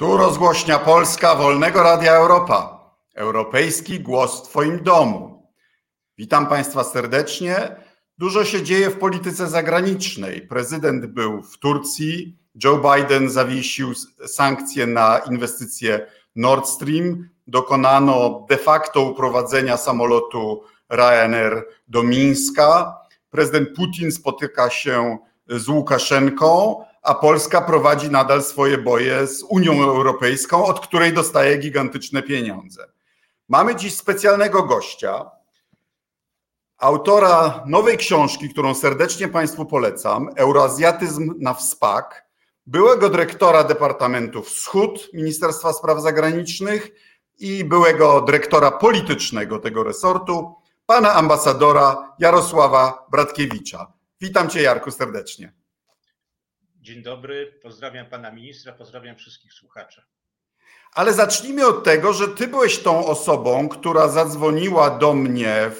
Tu rozgłośnia Polska Wolnego Radia Europa. Europejski głos w Twoim domu. Witam Państwa serdecznie. Dużo się dzieje w polityce zagranicznej. Prezydent był w Turcji, Joe Biden zawiesił sankcje na inwestycje Nord Stream. Dokonano de facto uprowadzenia samolotu Ryanair do Mińska. Prezydent Putin spotyka się z Łukaszenką a Polska prowadzi nadal swoje boje z Unią Europejską, od której dostaje gigantyczne pieniądze. Mamy dziś specjalnego gościa, autora nowej książki, którą serdecznie Państwu polecam, Euroazjatyzm na wspak, byłego dyrektora Departamentu Wschód Ministerstwa Spraw Zagranicznych i byłego dyrektora politycznego tego resortu, pana ambasadora Jarosława Bratkiewicza. Witam Cię, Jarku, serdecznie. Dzień dobry, pozdrawiam pana ministra, pozdrawiam wszystkich słuchaczy. Ale zacznijmy od tego, że ty byłeś tą osobą, która zadzwoniła do mnie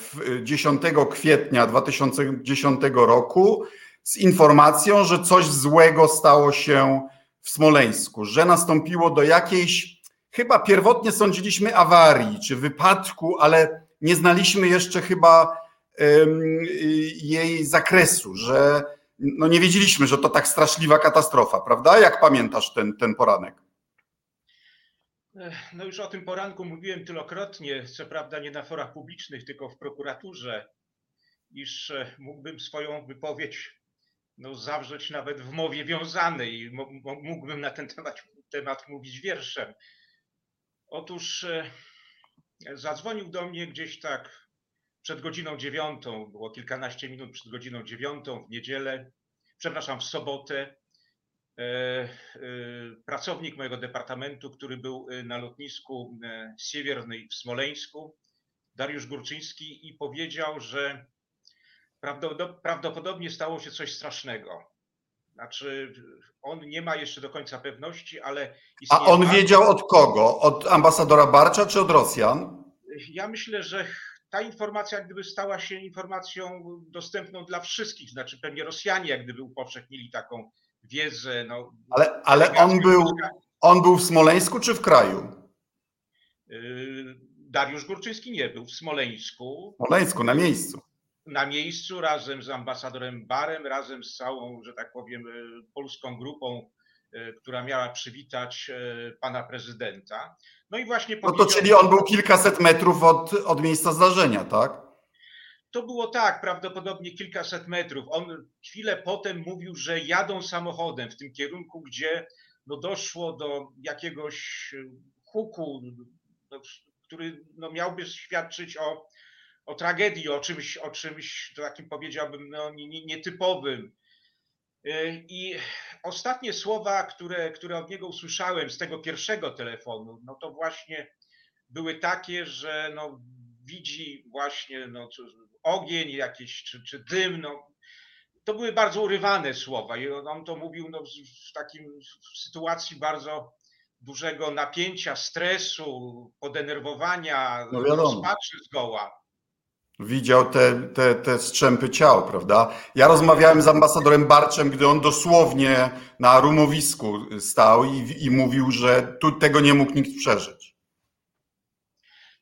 10 kwietnia 2010 roku z informacją, że coś złego stało się w Smoleńsku, że nastąpiło do jakiejś, chyba pierwotnie sądziliśmy awarii czy wypadku, ale nie znaliśmy jeszcze chyba um, jej zakresu, że no nie wiedzieliśmy, że to tak straszliwa katastrofa, prawda? Jak pamiętasz ten, ten poranek? No już o tym poranku mówiłem tylokrotnie, co prawda nie na forach publicznych, tylko w prokuraturze, iż e, mógłbym swoją wypowiedź no, zawrzeć nawet w mowie wiązanej. Mógłbym na ten temat, temat mówić wierszem. Otóż e, zadzwonił do mnie gdzieś tak przed godziną dziewiątą, było kilkanaście minut przed godziną dziewiątą w niedzielę, przepraszam, w sobotę, e, e, pracownik mojego departamentu, który był e, na lotnisku Siewiernej w Smoleńsku, Dariusz Górczyński, i powiedział, że prawdopodobnie stało się coś strasznego. Znaczy, on nie ma jeszcze do końca pewności, ale. A on wiedział od kogo? Od ambasadora Barcza czy od Rosjan? Ja myślę, że ta informacja jak gdyby stała się informacją dostępną dla wszystkich, znaczy pewnie Rosjanie jak gdyby upowszechnili taką wiedzę. No, ale ale on, był, on był w Smoleńsku czy w kraju? Y, Dariusz Górczyński nie był w Smoleńsku. W Smoleńsku, na miejscu. Na miejscu razem z ambasadorem Barem, razem z całą, że tak powiem, polską grupą która miała przywitać e, pana prezydenta. No i właśnie. No to czyli on był kilkaset metrów od, od miejsca zdarzenia, tak? To było tak, prawdopodobnie kilkaset metrów. On chwilę potem mówił, że jadą samochodem w tym kierunku, gdzie no doszło do jakiegoś huku, no, który no miałby świadczyć o, o tragedii, o czymś, o czymś takim powiedziałbym no, nietypowym. Y, I ostatnie słowa, które, które od niego usłyszałem z tego pierwszego telefonu, no to właśnie były takie, że no, widzi właśnie no, ogień jakiś, czy, czy dym, no, to były bardzo urywane słowa i on to mówił no, w takim w sytuacji bardzo dużego napięcia, stresu, podenerwowania, no rozpaczy zgoła widział te, te, te strzępy ciał, prawda? Ja rozmawiałem z ambasadorem Barczem, gdy on dosłownie na rumowisku stał i, i mówił, że tu tego nie mógł nikt przeżyć.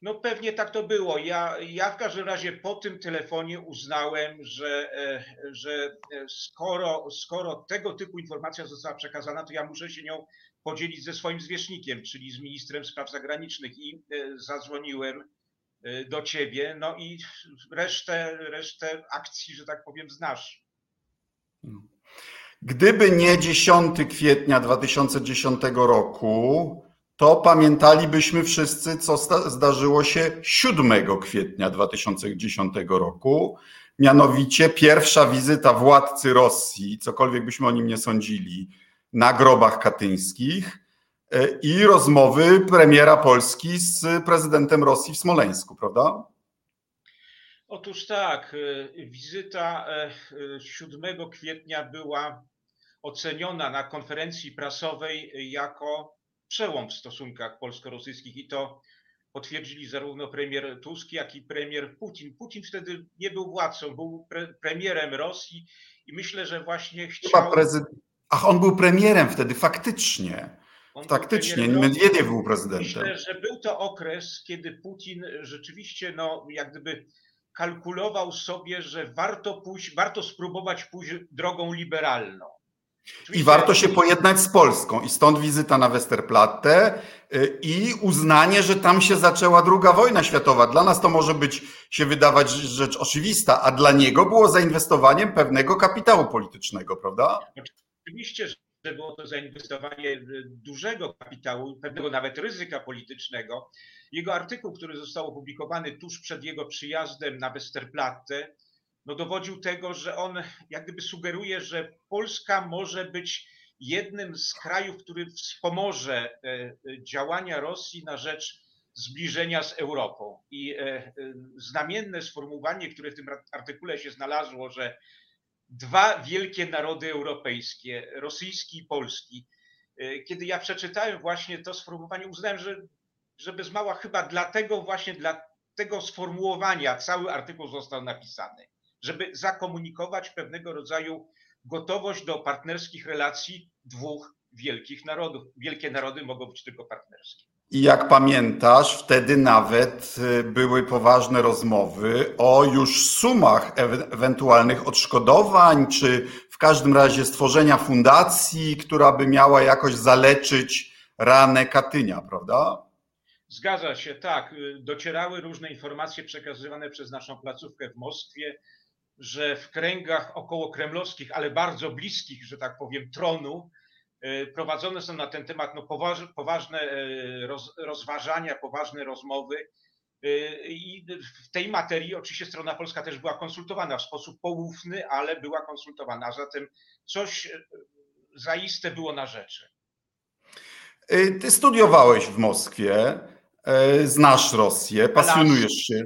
No pewnie tak to było. Ja, ja w każdym razie po tym telefonie uznałem, że, e, że skoro, skoro tego typu informacja została przekazana, to ja muszę się nią podzielić ze swoim zwierzchnikiem, czyli z ministrem spraw zagranicznych i e, zadzwoniłem do ciebie, no i resztę, resztę akcji, że tak powiem, znasz. Gdyby nie 10 kwietnia 2010 roku, to pamiętalibyśmy wszyscy, co zdarzyło się 7 kwietnia 2010 roku. Mianowicie pierwsza wizyta władcy Rosji, cokolwiek byśmy o nim nie sądzili, na grobach katyńskich i rozmowy premiera Polski z prezydentem Rosji w Smoleńsku, prawda? Otóż tak, e, wizyta 7 e, kwietnia była oceniona na konferencji prasowej jako przełom w stosunkach polsko-rosyjskich i to potwierdzili zarówno premier Tusk, jak i premier Putin. Putin wtedy nie był władcą, był pre premierem Rosji i myślę, że właśnie chciał... Prezyd... Ach, on był premierem wtedy, faktycznie. On Taktycznie, Medwiediew był prezydentem. Myślę, że był to okres, kiedy Putin rzeczywiście, no, jak gdyby kalkulował sobie, że warto pójść, warto spróbować pójść drogą liberalną. I Oczywiście- warto się pojednać z Polską. I stąd wizyta na Westerplatte y, i uznanie, że tam się zaczęła druga wojna światowa. Dla nas to może być się wydawać rzecz oczywista, a dla niego było zainwestowaniem pewnego kapitału politycznego, prawda? Oczywiście, że było to zainwestowanie y, dużego kapitału, pewnego nawet ryzyka politycznego. Jego artykuł, który został opublikowany tuż przed jego przyjazdem na Westerplatte, no dowodził tego, że on jak gdyby sugeruje, że Polska może być jednym z krajów, który wspomoże e, e, działania Rosji na rzecz zbliżenia z Europą. I e, znamienne sformułowanie, które w tym artykule się znalazło, że dwa wielkie narody europejskie, rosyjski i polski. E, Kiedy ja przeczytałem właśnie to sformułowanie, uznałem, że, że bez mała chyba dlatego właśnie dla tego sformułowania cały artykuł został napisany, żeby zakomunikować pewnego rodzaju gotowość do partnerskich relacji dwóch wielkich narodów. Wielkie narody mogą być tylko partnerskie. I jak pamiętasz, wtedy nawet y, były poważne rozmowy o już sumach ewe- ewentualnych odszkodowań, czy w każdym razie stworzenia fundacji, która by miała jakoś zaleczyć ranę Katynia, prawda? Zgadza się, tak. Y, Docierały różne informacje przekazywane przez naszą placówkę w Moskwie, że w kręgach około kremlowskich, ale bardzo bliskich, że tak powiem, tronu, prowadzone są na ten temat no, poważ, poważne roz, rozważania, poważne rozmowy. Y, I w tej materii oczywiście strona polska też była konsultowana w sposób poufny, ale była konsultowana. A zatem coś zaiste było na rzeczy. Ty studiowałeś w Moskwie, znasz Rosję, pasjonujesz się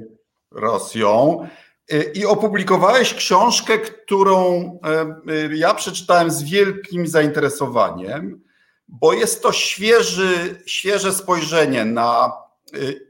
Rosją i opublikowałeś książkę, którą y, y, ja przeczytałem z wielkim zainteresowaniem, bo jest to świeży, świeże spojrzenie na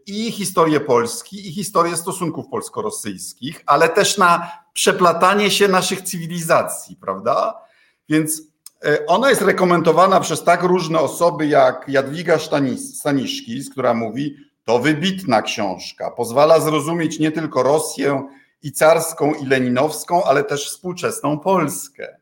i historię Polski, i historię stosunków polsko-rosyjskich, ale też na przeplatanie się naszych cywilizacji, prawda? Więc E, Ona jest rekomendowana przez tak różne osoby jak Jadwiga Stanis- Staniszkis, która mówi, to wybitna książka, pozwala zrozumieć nie tylko Rosję i carską i leninowską, ale też współczesną Polskę.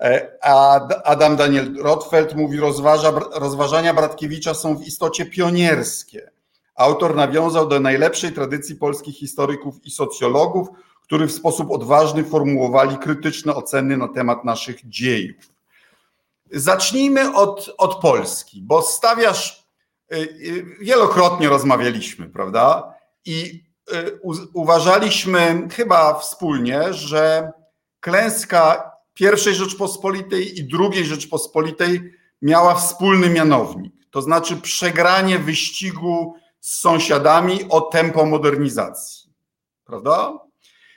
E, A Adam Daniel Rotfeld mówi, rozważa, rozważania Bratkiewicza są w istocie pionierskie. Autor nawiązał do najlepszej tradycji polskich historyków i socjologów, którzy w sposób odważny formułowali krytyczne oceny na temat naszych dziejów. Zacznijmy od, od Polski, bo stawiasz, y, y, wielokrotnie rozmawialiśmy, prawda? I uważaliśmy chyba wspólnie, że klęska pierwszej Rzeczpospolitej i drugiej Rzeczpospolitej miała wspólny mianownik, to znaczy przegranie wyścigu z sąsiadami o tempo modernizacji, prawda?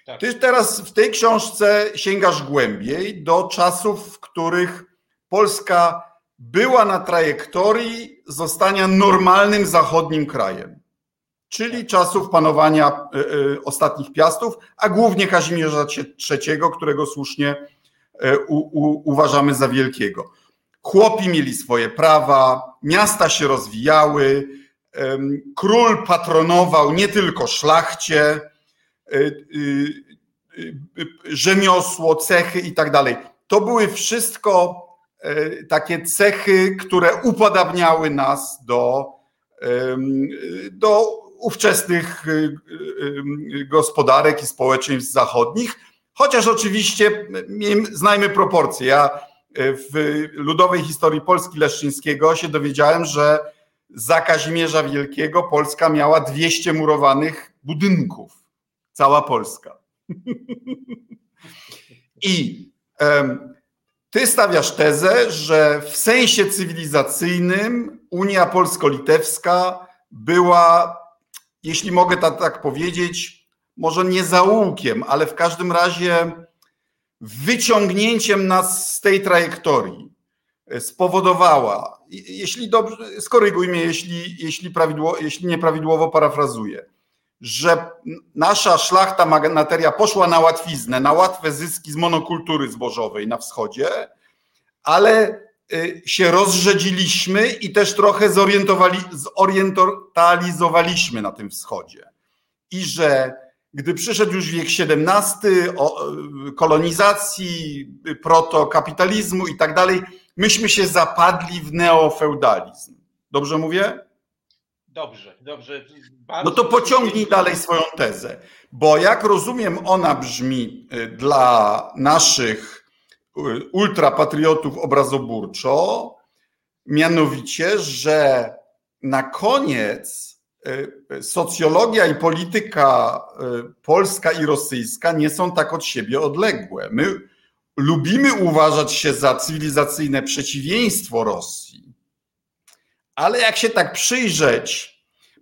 Tak. Ty teraz w tej książce sięgasz głębiej do czasów, w których Polska była na trajektorii zostania normalnym zachodnim krajem, czyli czasów panowania y, y, ostatnich piastów, a głównie Kazimierza III, którego słusznie y, u, u, uważamy za wielkiego. Chłopi mieli swoje prawa, miasta się rozwijały, król patronował nie tylko szlachcie, rzemiosło, cechy i tak dalej. To były wszystko e, takie cechy, które upodabniały nas do, do ówczesnych y, y, y, gospodarek i społeczeństw zachodnich, chociaż oczywiście znajmy proporcje. Ja w ludowej historii Polski Leszczyńskiego się dowiedziałem, że za Kazimierza Wielkiego Polska miała 200 murowanych budynków. Cała Polska. I em, ty stawiasz tezę, że w sensie cywilizacyjnym Unia Polsko-Litewska była, jeśli mogę tak, tak powiedzieć, może nie zaułkiem, ale w każdym razie wyciągnięciem nas z tej trajektorii e, spowodowała, jeśli dobrze, skoryguj mnie, jeśli, jeśli, prawidło, jeśli nieprawidłowo parafrazuję, że nasza szlachta magateria poszła na łatwiznę, na łatwe zyski z monokultury zbożowej na wschodzie, ale się rozrzedziliśmy i też trochę zorientowali, zorientalizowaliśmy na tym wschodzie. I że gdy przyszedł już wiek XVII, kolonizacji, protokapitalizmu i tak dalej, myśmy się zapadli w neofeudalizm. Dobrze mówię? Dobrze, dobrze. no to pociągnij dalej swoją tezę, bo jak rozumiem, ona brzmi y, dla naszych y, ultrapatriotów obrazoburczo, mianowicie, że na koniec y, socjologia i polityka polska i rosyjska nie są tak od siebie odległe. My lubimy uważać się za cywilizacyjne przeciwieństwo Rosji, ale jak się tak przyjrzeć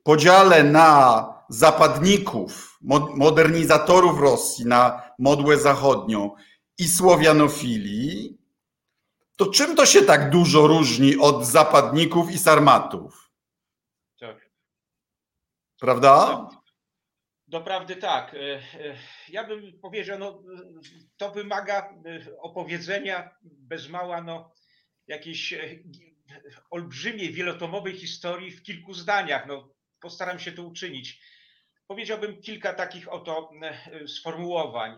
podziale na zapadników, modernizatorów Rosji, na modłę zachodnią i słowianofilii, to czym to się tak dużo różni od zapadników i sarmatów? Tak. Prawda? Doprawdy tak. E, e, ja bym powiedział, no, to wymaga e, opowiedzenia bez mała no, jakiejś olbrzymiej, wielotomowej historii w kilku zdaniach. No, postaram się to uczynić. Powiedziałbym kilka takich oto sformułowań.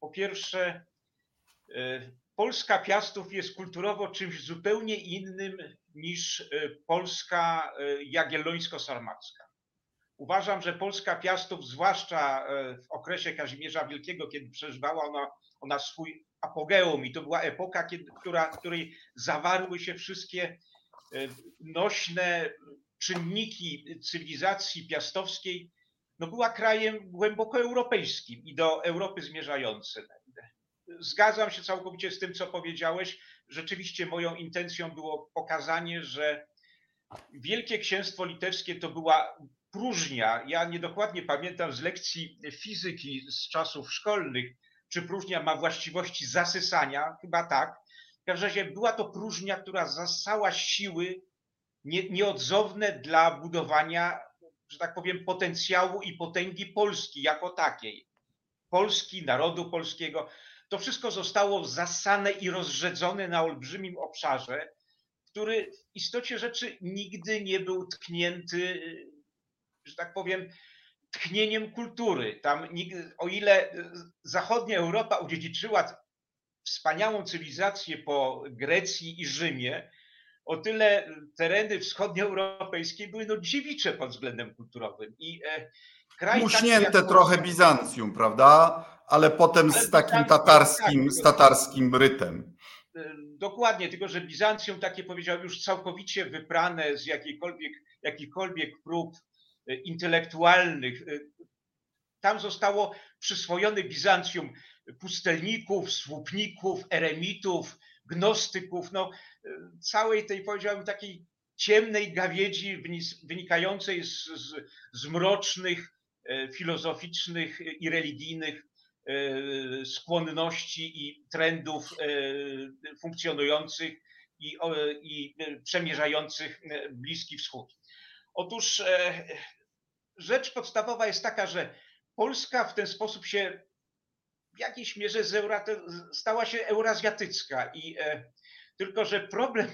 Po pierwsze, Polska Piastów jest kulturowo czymś zupełnie innym niż Polska jagiellońsko-sarmacka. Uważam, że Polska Piastów, zwłaszcza e, w okresie Kazimierza Wielkiego, kiedy przeżywała ona, ona swój apogeum i to była epoka, kiedy, która, której zawarły się wszystkie e, nośne czynniki cywilizacji piastowskiej, no była krajem głęboko europejskim i do Europy zmierzającym. Zgadzam się całkowicie z tym, co powiedziałeś. Rzeczywiście moją intencją było pokazanie, że Wielkie Księstwo Litewskie to była próżnia, ja niedokładnie pamiętam z lekcji fizyki z czasów szkolnych, czy próżnia ma właściwości zasysania, chyba tak. W każdym razie była to próżnia, która zasała siły nie, nieodzowne dla budowania, że tak powiem, potencjału i potęgi Polski jako takiej. Polski, narodu polskiego. To wszystko zostało zasane i rozrzedzone na olbrzymim obszarze, który w istocie rzeczy nigdy nie był tknięty że tak powiem, tchnieniem kultury. Tam, o ile zachodnia Europa odziedziczyła wspaniałą cywilizację po Grecji i Rzymie, o tyle tereny wschodnioeuropejskie były no dziewicze pod względem kulturowym. I e, kraj Muśnięte jak... trochę Bizancjum, prawda? Ale potem Ale z takim tatarskim, tak, z tatarskim rytem. E, dokładnie, tylko że Bizancjum, takie powiedziałem, już całkowicie wyprane z jakiejkolwiek, jakichkolwiek prób E, intelektualnych. Tam zostało przyswojone Bizancjum pustelników, słupników, eremitów, gnostyków, no, e, całej tej, powiedziałbym, takiej ciemnej gawiedzi wynikającej z, z, z mrocznych, filozoficznych i religijnych skłonności i trendów funkcjonujących i, i przemierzających Bliski Wschód. Otóż e, rzecz podstawowa jest taka, że Polska w ten sposób się w jakiejś mierze stała się eurazjatycka i e, tylko, że problem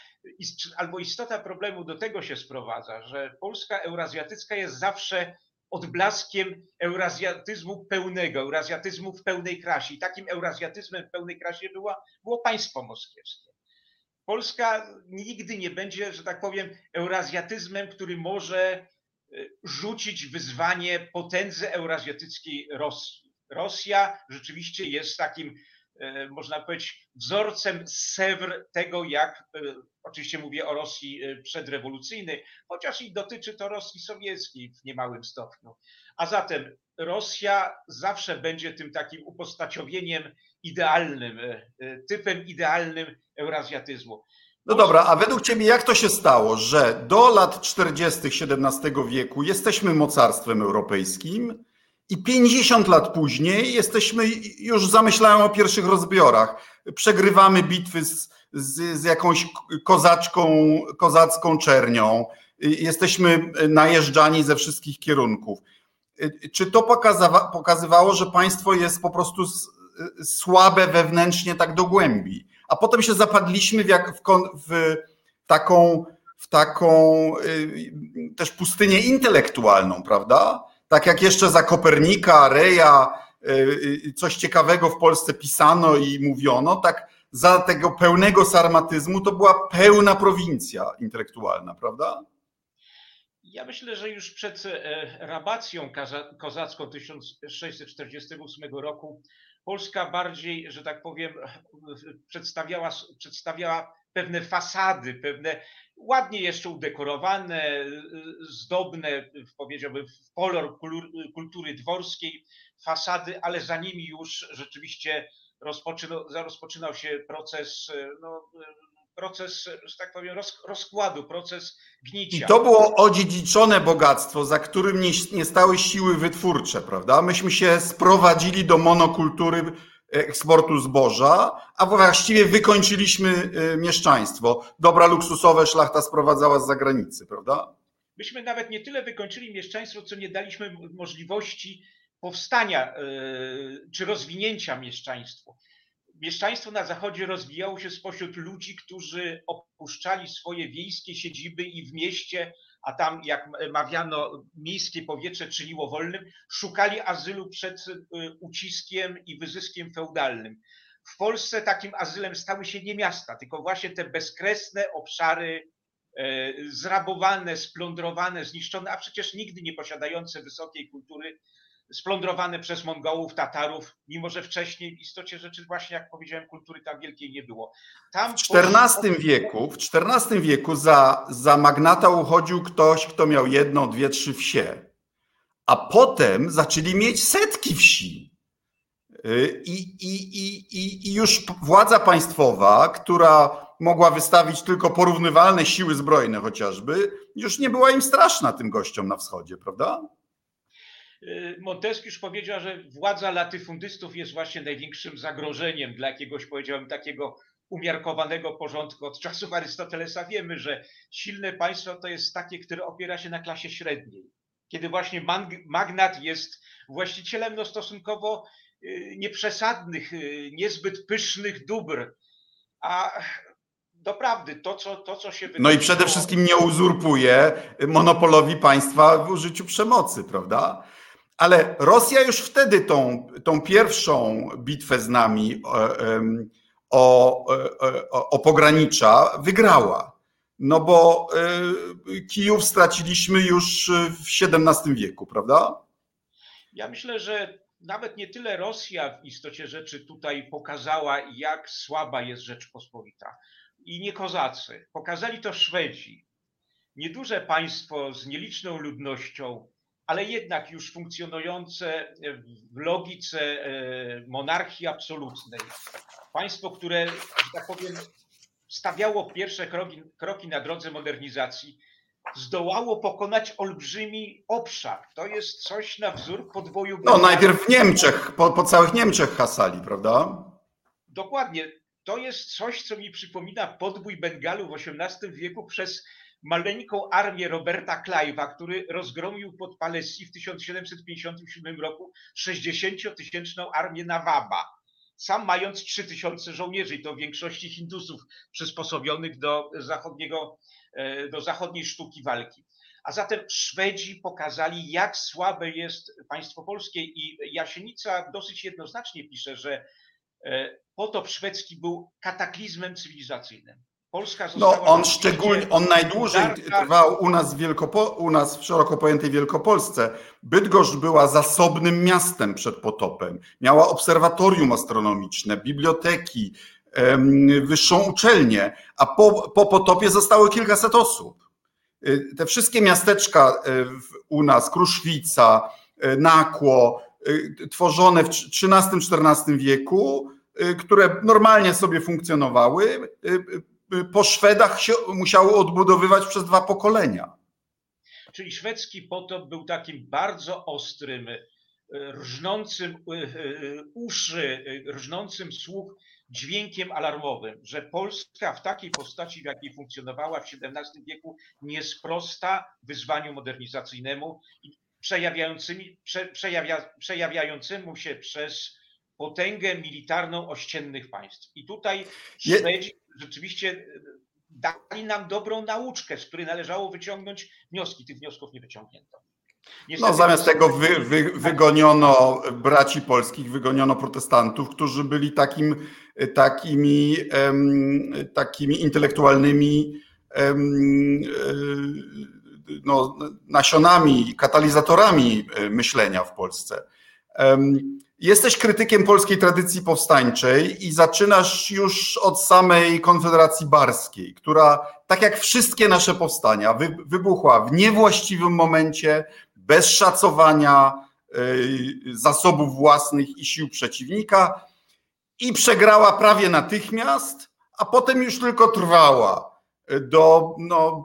albo istota problemu do tego się sprowadza, że Polska eurazjatycka jest zawsze odblaskiem eurazjatyzmu pełnego, eurazjatyzmu w pełnej krasie. I takim eurazjatyzmem w pełnej krasie była, było państwo moskiewskie. Polska nigdy nie będzie, że tak powiem, eurazjatyzmem, który może e, rzucić wyzwanie potędze eurazjatyckiej Rosji. Rosja rzeczywiście jest takim, e, można powiedzieć, wzorcem Sewr tego, jak, e, oczywiście mówię o Rosji przedrewolucyjnej, chociaż i dotyczy to Rosji sowieckiej w niemałym stopniu. A zatem Rosja zawsze będzie tym takim upostaciowieniem idealnym, typem idealnym eurazjatyzmu. No dobra, a według Ciebie jak to się stało, że do lat 40. XVII wieku jesteśmy mocarstwem europejskim i 50 lat później jesteśmy, już zamyślają o pierwszych rozbiorach, przegrywamy bitwy z, z, z jakąś kozaczką, kozacką czernią, jesteśmy najeżdżani ze wszystkich kierunków. Czy to pokazywało, że państwo jest po prostu słabe wewnętrznie tak do głębi? a potem się zapadliśmy w, jak, w, w taką, w taką y, też pustynię intelektualną, prawda? Tak jak jeszcze za Kopernika, Reja, y, y, coś ciekawego w Polsce pisano i mówiono, tak za tego pełnego sarmatyzmu to była pełna prowincja intelektualna, prawda? Ja myślę, że już przed e, rabacją kozacką 1648 roku Polska bardziej, że tak powiem, przedstawiała, przedstawiała pewne fasady, pewne ładnie jeszcze udekorowane, zdobne, powiedziałbym, w kolor kultury dworskiej fasady, ale za nimi już rzeczywiście rozpoczynał, rozpoczynał się proces no, proces, że tak powiem, roz, rozkładu, proces gnicia. I to było odziedziczone bogactwo, za którym nie, nie stały siły wytwórcze, prawda? Myśmy się sprowadzili do monokultury eksportu zboża, a właściwie wykończyliśmy e, mieszczaństwo. Dobra luksusowe szlachta sprowadzała z zagranicy, prawda? Myśmy nawet nie tyle wykończyli mieszczaństwo, co nie daliśmy możliwości powstania e, czy rozwinięcia mieszczaństwu mieszczaństwo na zachodzie rozwijało się spośród ludzi, którzy opuszczali swoje wiejskie siedziby i w mieście, a tam, jak mawiano, miejskie powietrze czyniło wolnym, szukali azylu przed y, uciskiem i wyzyskiem feudalnym. W Polsce takim azylem stały się nie miasta, tylko właśnie te bezkresne obszary e, zrabowane, splądrowane, zniszczone, a przecież nigdy nie posiadające wysokiej kultury, splądrowane przez Mongołów, Tatarów, mimo że wcześniej w istocie rzeczy właśnie, jak powiedziałem, kultury tam wielkiej nie było. Tam w XIV wieku, w XIV wieku za, za magnata uchodził ktoś, kto miał jedną, dwie, trzy wsie. A potem zaczęli mieć setki wsi. Y, I, i, i, I już władza państwowa, która mogła wystawić tylko porównywalne siły zbrojne chociażby, już nie była im straszna tym gościom na wschodzie, prawda? Y, Montesquieu już powiedział, że władza latyfundystów jest właśnie największym zagrożeniem dla jakiegoś, powiedziałbym, takiego umiarkowanego porządku. Od czasów Arystotelesa wiemy, że silne państwo to jest takie, które opiera się na klasie średniej. Kiedy właśnie magnat jest właścicielem no, stosunkowo y, nieprzesadnych, y, niezbyt pysznych dóbr, a doprawdy to, co, to, co się No i przede wszystkim nie uzurpuje monopolowi państwa w użyciu przemocy, prawda? Ale Rosja już wtedy tą, tą pierwszą bitwę z nami o, o, o pogranicza wygrała. No bo e, Kijów straciliśmy już w XVII wieku, prawda? Ja myślę, że nawet nie tyle Rosja w istocie rzeczy tutaj pokazała, jak słaba jest Rzeczpospolita. I nie kozacy. Pokazali to Szwedzi. Nieduże państwo z nieliczną ludnością, ale jednak już funkcjonujące w logice e, monarchii absolutnej. Państwo, które, że tak powiem, stawiało pierwsze kroki, kroki na drodze modernizacji, zdołało pokonać olbrzymi obszar. To jest coś na wzór podwoju. No, najpierw w Niemczech, po, po całych Niemczech hasali, prawda? Dokładnie. To jest coś, co mi przypomina podbój Bengalu w XVIII wieku przez maleńką armię Roberta Clive'a, który rozgromił pod Palesji w 1757 roku 60-tysięczną armię Nawaba. Sam mając 3000 żołnierzy, to w większości Hindusów przysposobionych do, zachodniego, e, do zachodniej sztuki walki. A zatem Szwedzi pokazali, jak słabe jest państwo polskie, i Jasienica dosyć jednoznacznie pisze, że e, potop szwedzki był kataklizmem cywilizacyjnym. Polska No on szczególnie, on najdłużej trwał u nas, w Wielkopo, u nas w szeroko pojętej Wielkopolsce. Bydgoszcz była zasobnym miastem przed potopem. Miała obserwatorium astronomiczne, biblioteki, wyższą uczelnię, a po, po potopie zostało kilkaset osób. Y, te wszystkie miasteczka y, u nas, Kruszwica, y, Nakło, tworzone w XIII-XIV wieku, które normalnie sobie funkcjonowały, po Szwedach się musiały odbudowywać przez dwa pokolenia. Czyli szwedzki potop był takim bardzo ostrym, y, rżnącym y, uszy, rżnącym słuch dźwiękiem alarmowym, że Polska w takiej postaci, w jakiej funkcjonowała w XVII wieku, nie sprosta wyzwaniu modernizacyjnemu przejawiającymi, prze, przejawia, przejawiającemu się przez potęgę militarną ościennych państw. I tutaj Szwedzi rzeczywiście dali nam dobrą nauczkę, z której należało wyciągnąć wnioski. Tych wniosków nie wyciągnięto. Niestety no, zamiast tego wy, wy, wygoniono braci polskich, wygoniono protestantów, którzy byli takim, takimi, takimi intelektualnymi no, nasionami, katalizatorami myślenia w Polsce. Jesteś krytykiem polskiej tradycji powstańczej i zaczynasz już od samej Konfederacji Barskiej, która, tak jak wszystkie nasze powstania, wybuchła w niewłaściwym momencie, bez szacowania y, zasobów własnych i sił przeciwnika i przegrała prawie natychmiast, a potem już tylko trwała do, no,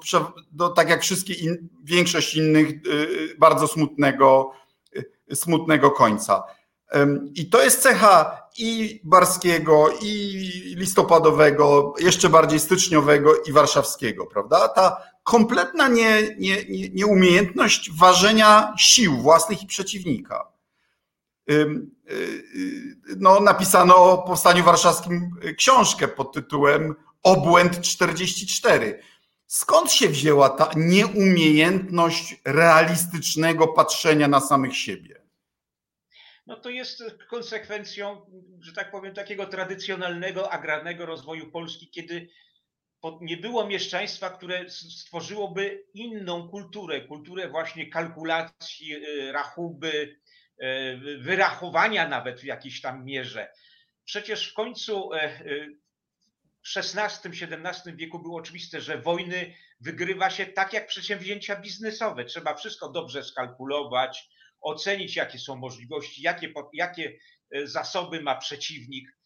do tak jak wszystkie in, większość innych, y, bardzo smutnego, smutnego końca. I to jest cecha i Barskiego, i listopadowego, jeszcze bardziej styczniowego i warszawskiego, prawda? Ta kompletna nie, nie, nie, nieumiejętność ważenia sił własnych i przeciwnika. Y, y, no, napisano o powstaniu warszawskim książkę pod tytułem Obłęd 44. Skąd się wzięła ta nieumiejętność realistycznego patrzenia na samych siebie? No to jest konsekwencją, że tak powiem, takiego tradycjonalnego agrarnego rozwoju Polski, kiedy nie było mieszczaństwa, które stworzyłoby inną kulturę, kulturę właśnie kalkulacji, y, rachuby, y, wyrachowania nawet w jakiejś tam mierze. Przecież w końcu e, y, w XVI-XVII wieku było oczywiste, że wojny wygrywa się tak jak przedsięwzięcia biznesowe. Trzeba wszystko dobrze skalkulować, ocenić, jakie są możliwości, jakie, jakie e, zasoby ma przeciwnik.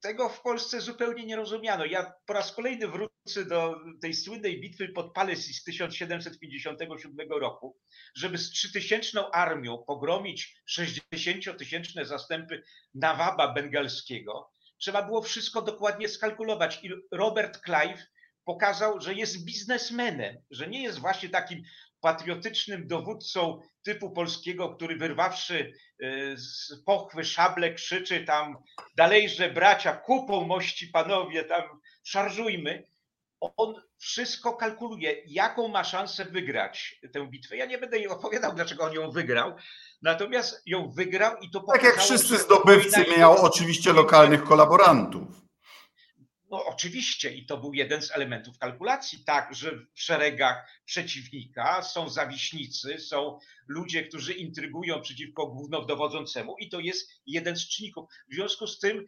Tego w Polsce zupełnie nie rozumiano. Ja po raz kolejny wrócę do tej słynnej bitwy pod Palesi z 1757 roku, żeby z trzytysięczną armią pogromić 60-tysięczne zastępy Nawaba bengalskiego. Trzeba było wszystko dokładnie skalkulować. I Robert Clive pokazał, że jest biznesmenem, że nie jest właśnie takim patriotycznym dowódcą typu polskiego, który wyrwawszy e, z pochwy szable krzyczy tam dalejże bracia, kupą mości panowie, tam szarżujmy. On wszystko kalkuluje, jaką ma szansę wygrać tę bitwę. Ja nie będę jej opowiadał, dlaczego on ją wygrał, natomiast ją wygrał i to. Tak jak wszyscy zdobywcy miał oczywiście lokalnych kolaborantów. No oczywiście i to był jeden z elementów kalkulacji, tak, że w szeregach przeciwnika są zawiśnicy, są ludzie, którzy intrygują przeciwko głównodowodzącemu i to jest jeden z czynników. W związku z tym e,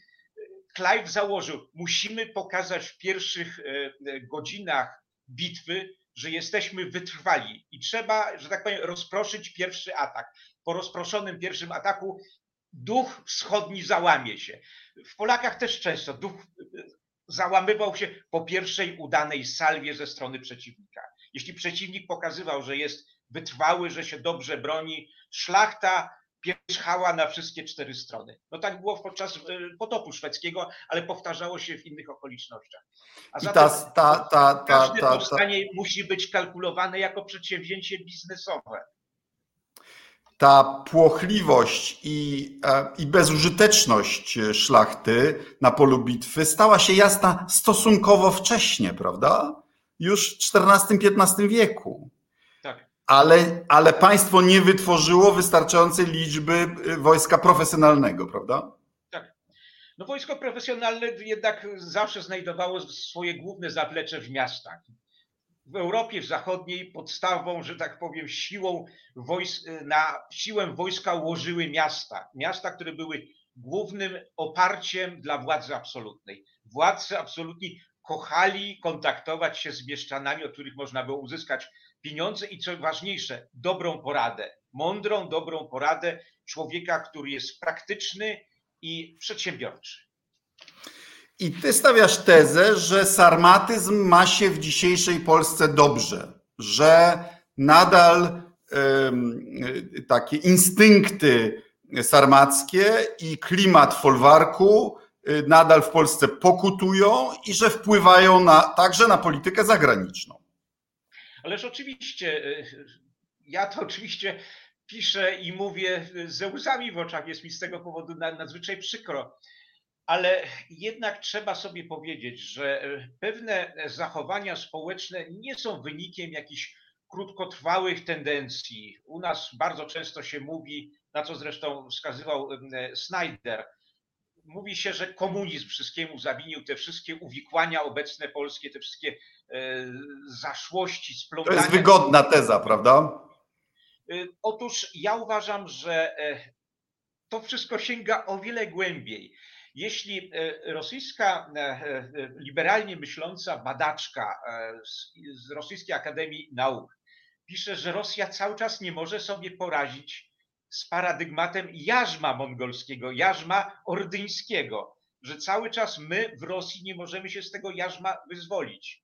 Clive założył, musimy pokazać w pierwszych e, e, godzinach bitwy, że jesteśmy wytrwali i trzeba, że tak powiem, rozproszyć pierwszy atak. Po rozproszonym pierwszym ataku duch wschodni załamie się. W Polakach też często duch załamywał się po pierwszej udanej salwie ze strony przeciwnika. Jeśli przeciwnik pokazywał, że jest wytrwały, że się dobrze broni, szlachta pierzchała na wszystkie cztery strony. No tak było podczas e, potopu szwedzkiego, ale powtarzało się w innych okolicznościach. A zatem ta, ta, ta, ta, każde powstanie musi być kalkulowane jako przedsięwzięcie biznesowe ta płochliwość i, e, i bezużyteczność szlachty na polu bitwy stała się jasna stosunkowo wcześnie, prawda? Już w XIV-XV wieku. Tak. Ale, ale państwo nie wytworzyło wystarczającej liczby e, wojska profesjonalnego, prawda? Tak. No wojsko profesjonalne jednak zawsze znajdowało swoje główne zaplecze w miastach w Europie Zachodniej podstawą, że tak powiem, siłą wojsk, na siłę wojska ułożyły miasta. Miasta, które były głównym oparciem dla władzy absolutnej. Władcy absolutni kochali kontaktować się z mieszczanami, od których można było uzyskać pieniądze i co ważniejsze, dobrą poradę. Mądrą, dobrą poradę człowieka, który jest praktyczny i przedsiębiorczy. I ty stawiasz tezę, że sarmatyzm ma się w dzisiejszej Polsce dobrze, że nadal y, takie instynkty sarmackie i klimat folwarku y, nadal w Polsce pokutują i że wpływają na, także na politykę zagraniczną. Ależ oczywiście, y, ja to oczywiście piszę i mówię ze łzami w oczach. Jest mi z tego powodu nadzwyczaj przykro. Ale jednak trzeba sobie powiedzieć, że pewne zachowania społeczne nie są wynikiem jakichś krótkotrwałych tendencji. U nas bardzo często się mówi, na co zresztą wskazywał Snyder, mówi się, że komunizm wszystkiemu zawinił, te wszystkie uwikłania obecne polskie, te wszystkie e, zaszłości, splątania. To jest wygodna teza, prawda? E, otóż ja uważam, że e, to wszystko sięga o wiele głębiej. Jeśli rosyjska liberalnie myśląca badaczka z Rosyjskiej Akademii Nauk pisze, że Rosja cały czas nie może sobie porazić z paradygmatem jarzma mongolskiego, jarzma ordyńskiego, że cały czas my w Rosji nie możemy się z tego jarzma wyzwolić.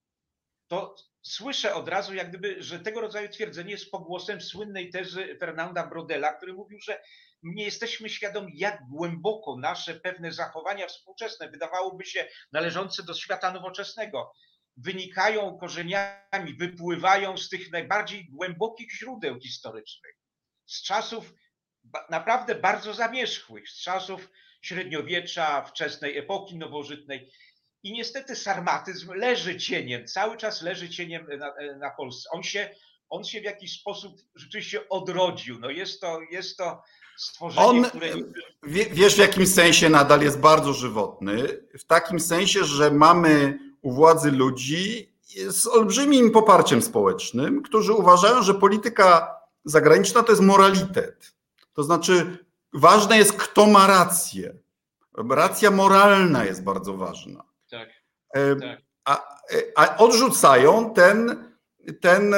To słyszę od razu, jak gdyby, że tego rodzaju twierdzenie jest pogłosem słynnej tezy Fernanda Brodela, który mówił, że nie jesteśmy świadomi, jak głęboko nasze pewne zachowania współczesne, wydawałoby się należące do świata nowoczesnego, wynikają korzeniami, wypływają z tych najbardziej głębokich źródeł historycznych, z czasów naprawdę bardzo zamierzchłych, z czasów średniowiecza, wczesnej epoki nowożytnej. I niestety sarmatyzm leży cieniem, cały czas leży cieniem na, na Polsce. On się, on się w jakiś sposób rzeczywiście odrodził. No jest to, jest to stworzenie, On, które... Wiesz w jakim sensie nadal jest bardzo żywotny? W takim sensie, że mamy u władzy ludzi z olbrzymim poparciem społecznym, którzy uważają, że polityka zagraniczna to jest moralitet. To znaczy, ważne jest, kto ma rację. Racja moralna jest bardzo ważna. Tak. E, tak. A, a odrzucają ten, ten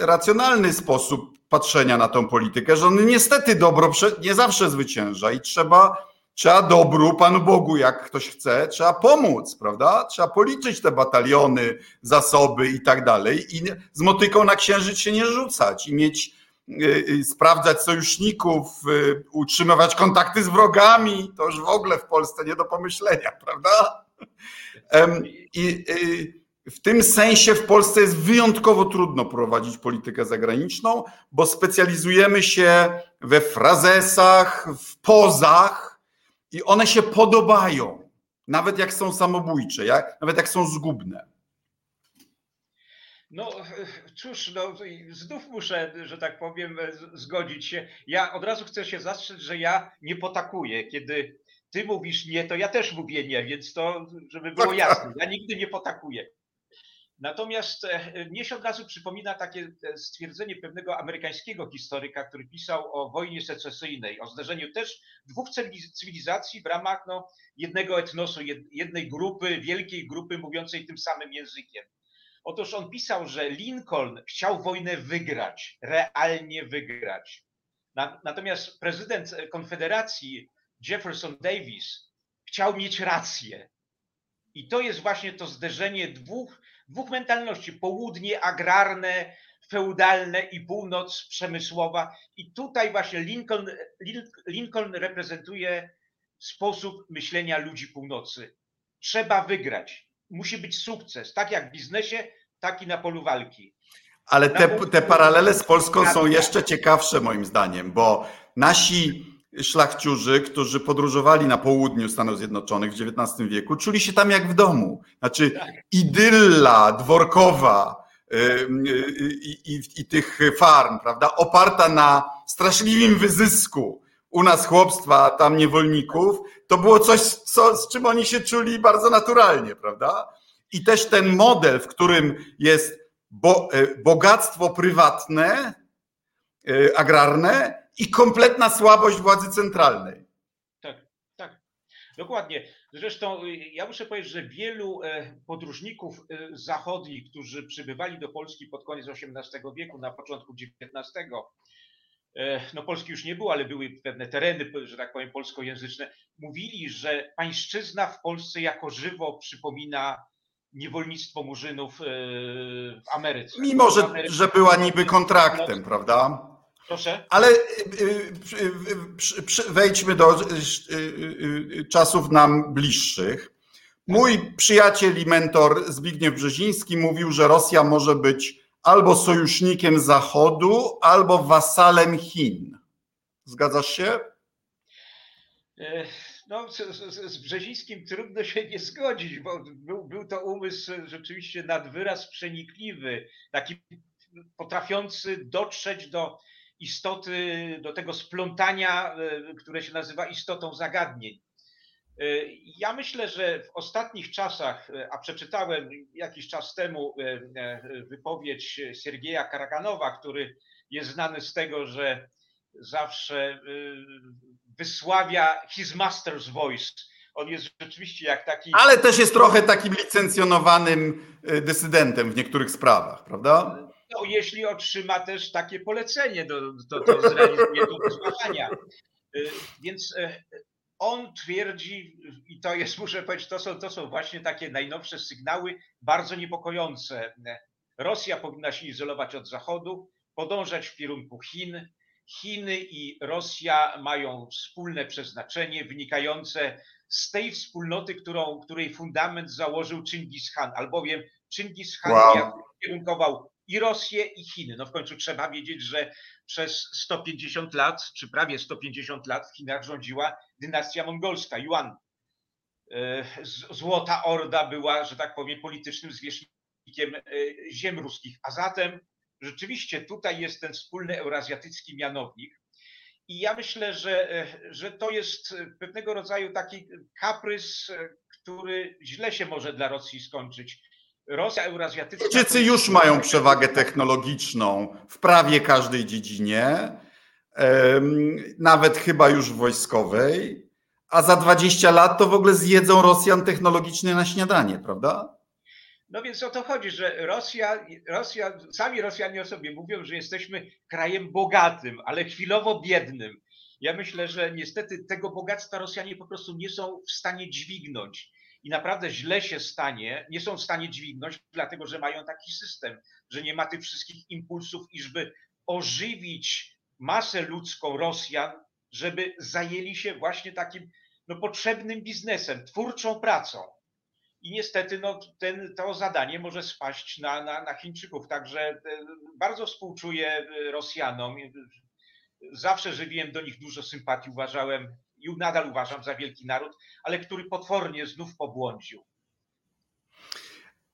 racjonalny sposób patrzenia na tą politykę, że on niestety dobro nie zawsze zwycięża i trzeba, trzeba dobru Panu Bogu, jak ktoś chce, trzeba pomóc, prawda? Trzeba policzyć te bataliony, zasoby i tak dalej i z motyką na księżyc się nie rzucać i mieć Y, y, sprawdzać sojuszników, y, utrzymywać kontakty z wrogami, to już w ogóle w Polsce nie do pomyślenia, prawda? I w tym sensie w Polsce jest wyjątkowo trudno prowadzić politykę zagraniczną, bo specjalizujemy się we frazesach, w pozach i one się podobają, nawet jak są samobójcze, jak, nawet jak są zgubne. No cóż, no znów muszę, że tak powiem, zgodzić się. Ja od razu chcę się zastrzec, że ja nie potakuję. Kiedy ty mówisz nie, to ja też mówię nie, więc to, żeby było tak, tak. jasne, ja nigdy nie potakuję. Natomiast e, mnie się od razu przypomina takie e, stwierdzenie pewnego amerykańskiego historyka, który pisał o wojnie secesyjnej, o zderzeniu też dwóch cywilizacji w ramach no, jednego etnosu, jednej grupy, wielkiej grupy mówiącej tym samym językiem. Otóż on pisał, że Lincoln chciał wojnę wygrać, realnie wygrać. Natomiast prezydent Konfederacji Jefferson Davis chciał mieć rację. I to jest właśnie to zderzenie dwóch, dwóch mentalności: południe agrarne, feudalne i północ przemysłowa. I tutaj właśnie Lincoln, Lincoln reprezentuje sposób myślenia ludzi północy. Trzeba wygrać musi być sukces, tak jak w biznesie, tak i na polu walki. Ale te, te paralele z Polską są jeszcze ciekawsze moim zdaniem, bo nasi szlachciurzy, którzy podróżowali na południu Stanów Zjednoczonych w XIX wieku, czuli się tam jak w domu. Znaczy idylla dworkowa i, i, i tych farm, prawda, oparta na straszliwym wyzysku u nas chłopstwa, tam niewolników, to było coś, co, z czym oni się czuli bardzo naturalnie, prawda? I też ten model, w którym jest bo, e, bogactwo prywatne, agrarne i kompletna słabość władzy centralnej. Tak, tak. Dokładnie. Zresztą y, ja muszę powiedzieć, że wielu e, podróżników zachodnich, którzy przybywali do Polski pod koniec XVIII wieku, na początku XIX, E, no Polski już nie było, ale były pewne tereny, że tak powiem, polskojęzyczne, mówili, że pańszczyzna w Polsce jako żywo przypomina niewolnictwo murzynów e, w Ameryce. Mimo, że, że była niby kontraktem, prawda? Proszę. Ale e, wejdźmy do czasów nam bliższych. Mój przyjaciel i mentor Zbigniew Brzeziński mówił, że Rosja może być albo sojusznikiem Zachodu, albo wasalem Chin. Zgadzasz się? E, no, z Brzezińskim trudno się nie zgodzić, bo był, był to umysł rzeczywiście nad wyraz przenikliwy, taki potrafiący dotrzeć do istoty, do tego splątania, e, które się nazywa istotą zagadnień. E, ja myślę, że w ostatnich czasach, a przeczytałem jakiś czas temu wypowiedź Siergieja Karaganowa, który jest znany z tego, że zawsze wysławia his master's voice. On jest rzeczywiście jak taki. Ale też jest trochę takim licencjonowanym dysydentem w niektórych sprawach, prawda? No, jeśli otrzyma też takie polecenie, to, to, to zrealizuje to wysłania. Y, więc y, on twierdzi, i to jest, muszę powiedzieć, to są, to są właśnie takie najnowsze sygnały, bardzo niepokojące. Rosja powinna się izolować od Zachodu, podążać w kierunku Chin, Chiny i Rosja mają wspólne przeznaczenie wynikające z tej wspólnoty, którą, której fundament założył Chingis Khan, albowiem Chingis Khan wow. kierunkował i Rosję, i Chiny. No w końcu trzeba wiedzieć, że przez 150 lat, czy prawie 150 lat w Chinach rządziła dynastia mongolska, Yuan. E, Złota Orda była, że tak powiem, politycznym zwierzchnikiem e, ziem ruskich, a zatem rzeczywiście tutaj jest ten wspólny eurazjatycki mianownik. I ja myślę, że, e, że to jest pewnego rodzaju taki kaprys, który źle się może dla Rosji skończyć. Rosja eurazjatycka. Chińczycy już mają przewagę technologiczną w prawie każdej dziedzinie, nawet chyba już wojskowej, a za 20 lat to w ogóle zjedzą Rosjan technologicznie na śniadanie, prawda? No więc o to chodzi, że Rosja, Rosja, sami Rosjanie o sobie mówią, że jesteśmy krajem bogatym, ale chwilowo biednym. Ja myślę, że niestety tego bogactwa Rosjanie po prostu nie są w stanie dźwignąć. I naprawdę źle się stanie, nie są w stanie dźwignąć, dlatego że mają taki system, że nie ma tych wszystkich impulsów, iżby ożywić masę ludzką Rosjan, żeby zajęli się właśnie takim no, potrzebnym biznesem, twórczą pracą. I niestety no, ten, to zadanie może spaść na, na, na Chińczyków. Także e, bardzo współczuję e, Rosjanom. Zawsze żywiłem do nich dużo sympatii. Uważałem i nadal uważam za wielki naród, ale który potwornie znów pobłądził.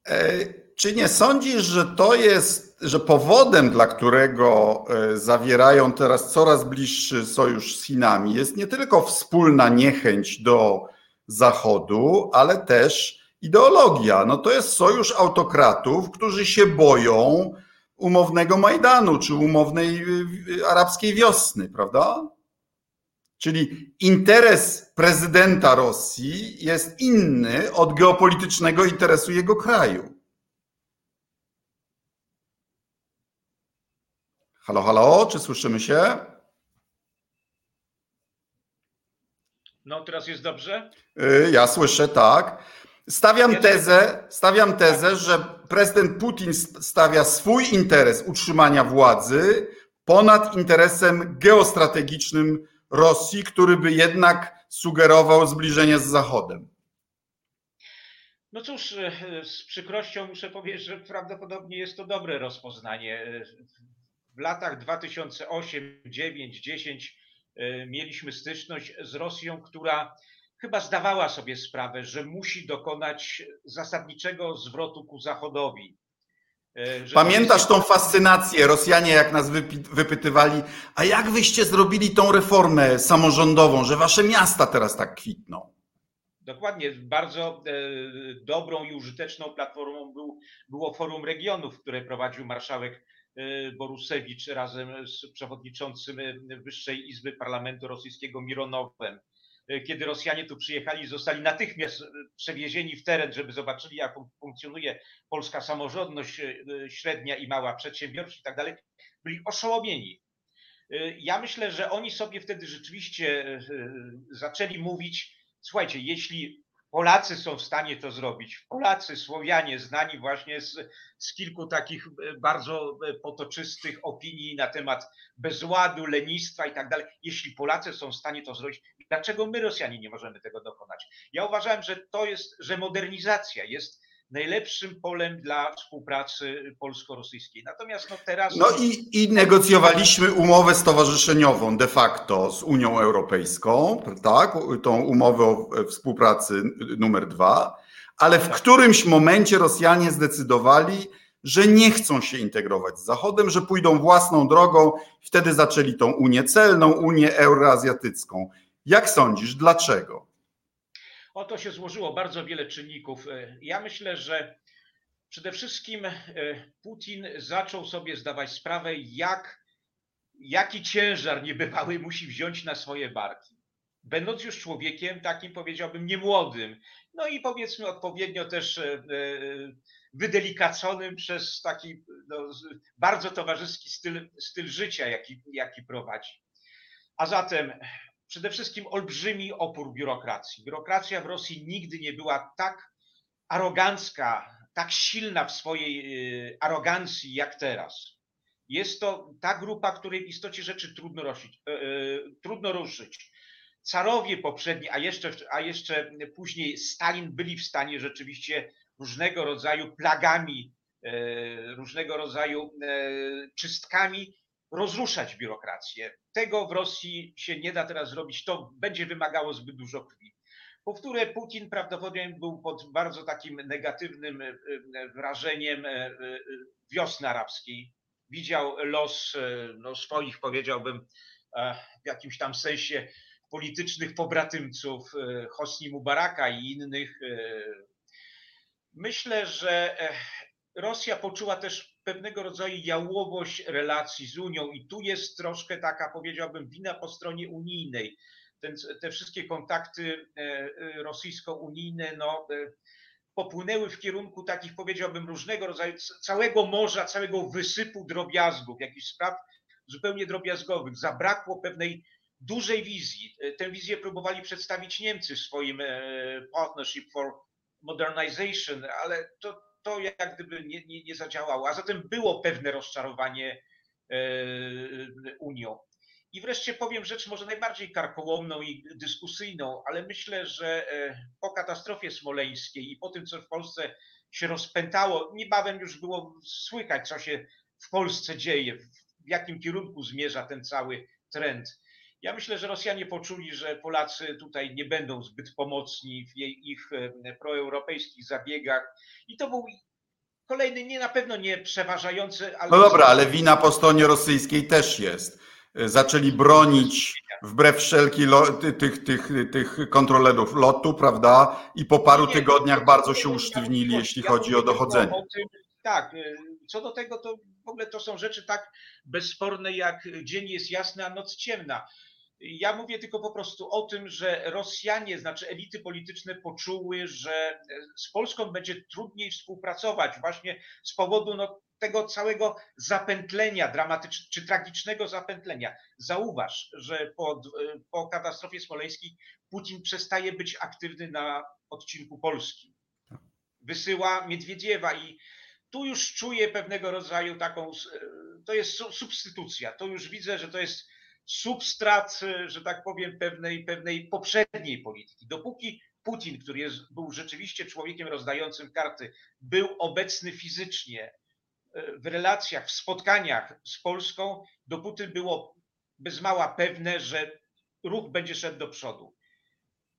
E, czy nie sądzisz, że to jest, że powodem, dla którego zawierają teraz coraz bliższy sojusz z Chinami, jest nie tylko wspólna niechęć do Zachodu, ale też ideologia. No to jest sojusz autokratów, którzy się boją umownego Majdanu czy umownej y, arabskiej wiosny, prawda? Czyli interes prezydenta Rosji jest inny od geopolitycznego interesu jego kraju. Halo, halo, czy słyszymy się? No, teraz jest dobrze? Y, ja słyszę, tak. Stawiam tezę, stawiam tezę, że prezydent Putin stawia swój interes utrzymania władzy ponad interesem geostrategicznym Rosji, który by jednak sugerował zbliżenie z Zachodem. No cóż, e, z przykrością muszę powiedzieć, że prawdopodobnie jest to dobre rozpoznanie. E, w latach 2008, 9, 10 mieliśmy styczność z Rosją, która chyba zdawała sobie sprawę, że musi dokonać zasadniczego zwrotu ku Zachodowi. E, Pamiętasz tą fascynację? Rosjanie, jak nas wypytywali, a jak wyście zrobili tą reformę samorządową, że wasze miasta teraz tak kwitną? Dokładnie, bardzo e, dobrą i użyteczną platformą był, było Forum Regionów, które prowadził marszałek e, Borusewicz razem z przewodniczącym Wyższej Izby Parlamentu Rosyjskiego Mironowem. E, kiedy Rosjanie tu przyjechali, zostali natychmiast e, przewiezieni w teren, żeby zobaczyli, jak funkcjonuje polska samorządność e, średnia i mała, przedsiębiorczość i tak dalej, byli oszołomieni. Ja myślę, że oni sobie wtedy rzeczywiście zaczęli mówić, słuchajcie, jeśli Polacy są w stanie to zrobić. Polacy, Słowianie, znani właśnie z, z, kilku takich bardzo potoczystych opinii na temat bezładu, lenistwa i tak dalej. Jeśli Polacy są w stanie to zrobić, dlaczego my, Rosjanie, nie możemy tego dokonać? Ja uważałem, że to jest, że modernizacja jest najlepszym polem dla współpracy polsko-rosyjskiej. Natomiast no teraz. No i, i negocjowaliśmy umowę stowarzyszeniową de facto z Unią Europejską, tak? Tą umowę o współpracy numer dwa, ale w którymś momencie Rosjanie zdecydowali, że nie chcą się integrować z Zachodem, że pójdą własną drogą. Wtedy zaczęli tą Unię celną, Unię euroazjatycką. Jak sądzisz, dlaczego? O to się złożyło bardzo wiele czynników. Ja myślę, że przede wszystkim e, Putin zaczął sobie zdawać sprawę, jak, jaki ciężar niebywały musi wziąć na swoje barki. Będąc już człowiekiem takim, powiedziałbym, niemłodym, no i powiedzmy odpowiednio też e, e, wydelicaconym przez taki no, bardzo towarzyski styl, styl życia, jaki, jaki prowadzi. A zatem przede wszystkim olbrzymi opór biurokracji. Biurokracja w Rosji nigdy nie była tak arogancka, tak silna w swojej y, arogancji jak teraz. Jest to ta grupa, której w istocie rzeczy trudno, ruszyć, e, e, trudno ruszyć. Carowie poprzedni, a jeszcze, a jeszcze później Stalin byli w stanie rzeczywiście różnego rodzaju plagami, różnego rodzaju czystkami rozruszać biurokrację. Tego w Rosji się nie da teraz zrobić, to będzie wymagało zbyt dużo krwi. Powtórę, Putin prawdopodobnie był pod bardzo takim negatywnym e, e, wrażeniem e, wiosny arabskiej. Widział los no, swoich, powiedziałbym, w jakimś tam sensie politycznych pobratymców Hosni Mubaraka i innych. Myślę, że Rosja poczuła też pewnego rodzaju jałowość relacji z Unią i tu jest troszkę taka, powiedziałbym, wina po stronie unijnej. Ten, te wszystkie kontakty e, e, rosyjsko-unijne no, e, popłynęły w kierunku takich, powiedziałbym, różnego rodzaju, całego morza, całego wysypu drobiazgów, jakichś spraw zupełnie drobiazgowych. Zabrakło pewnej dużej wizji. Tę wizję próbowali przedstawić Niemcy w swoim Partnership for Modernization, ale to to jak gdyby nie, nie, nie zadziałało. A zatem było pewne rozczarowanie e, Unią. I wreszcie powiem rzecz może najbardziej karkołomną i dyskusyjną, ale myślę, że e, po katastrofie smoleńskiej i po tym, co w Polsce się rozpętało, niebawem już było słychać, co się w Polsce dzieje, w jakim kierunku zmierza ten cały trend. Ja myślę, że Rosjanie poczuli, że Polacy tutaj nie będą zbyt pomocni w jej, ich e, proeuropejskich zabiegach i to był kolejny, nie na pewno nie przeważający, ale... No dobra, ale wina po stronie rosyjskiej też jest. E, zaczęli bronić wbrew wszelkich tych, tych, tych kontrolerów lotu, prawda? I po paru tygodniach bardzo się usztywnili, jeśli chodzi o dochodzenie. Tak, e, co do tego, to w ogóle to są rzeczy tak bezsporne, jak dzień jest jasny, a noc ciemna. Ja mówię tylko po prostu o tym, że Rosjanie, znaczy elity polityczne poczuły, że z Polską będzie trudniej współpracować właśnie z powodu no, tego całego zapętlenia dramatycznego czy tragicznego zapętlenia. Zauważ, że po, po katastrofie smoleńskiej Putin przestaje być aktywny na odcinku Polski. Wysyła Miedwiediewa i tu już czuję pewnego rodzaju taką, to jest substytucja. To już widzę, że to jest substrat, że tak powiem, pewnej, pewnej poprzedniej polityki. Dopóki Putin, który jest, był rzeczywiście człowiekiem rozdającym karty, był obecny fizycznie e, w relacjach, w spotkaniach z Polską, dopóty było bez mała pewne, że ruch będzie szedł do przodu.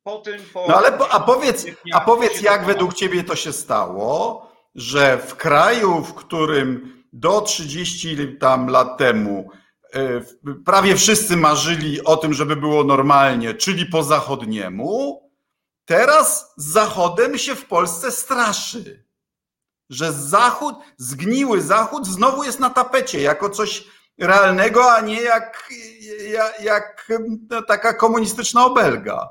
Potem po... No ale a powiedz, a powiedz jak według ciebie to się stało, że w kraju, w którym do 30 tam lat temu prawie wszyscy marzyli o tym, żeby było normalnie, czyli po zachodniemu. Teraz z Zachodem się w Polsce straszy, że Zachód, zgniły Zachód znowu jest na tapecie jako coś realnego, a nie jak, jak, jak no, taka komunistyczna obelga.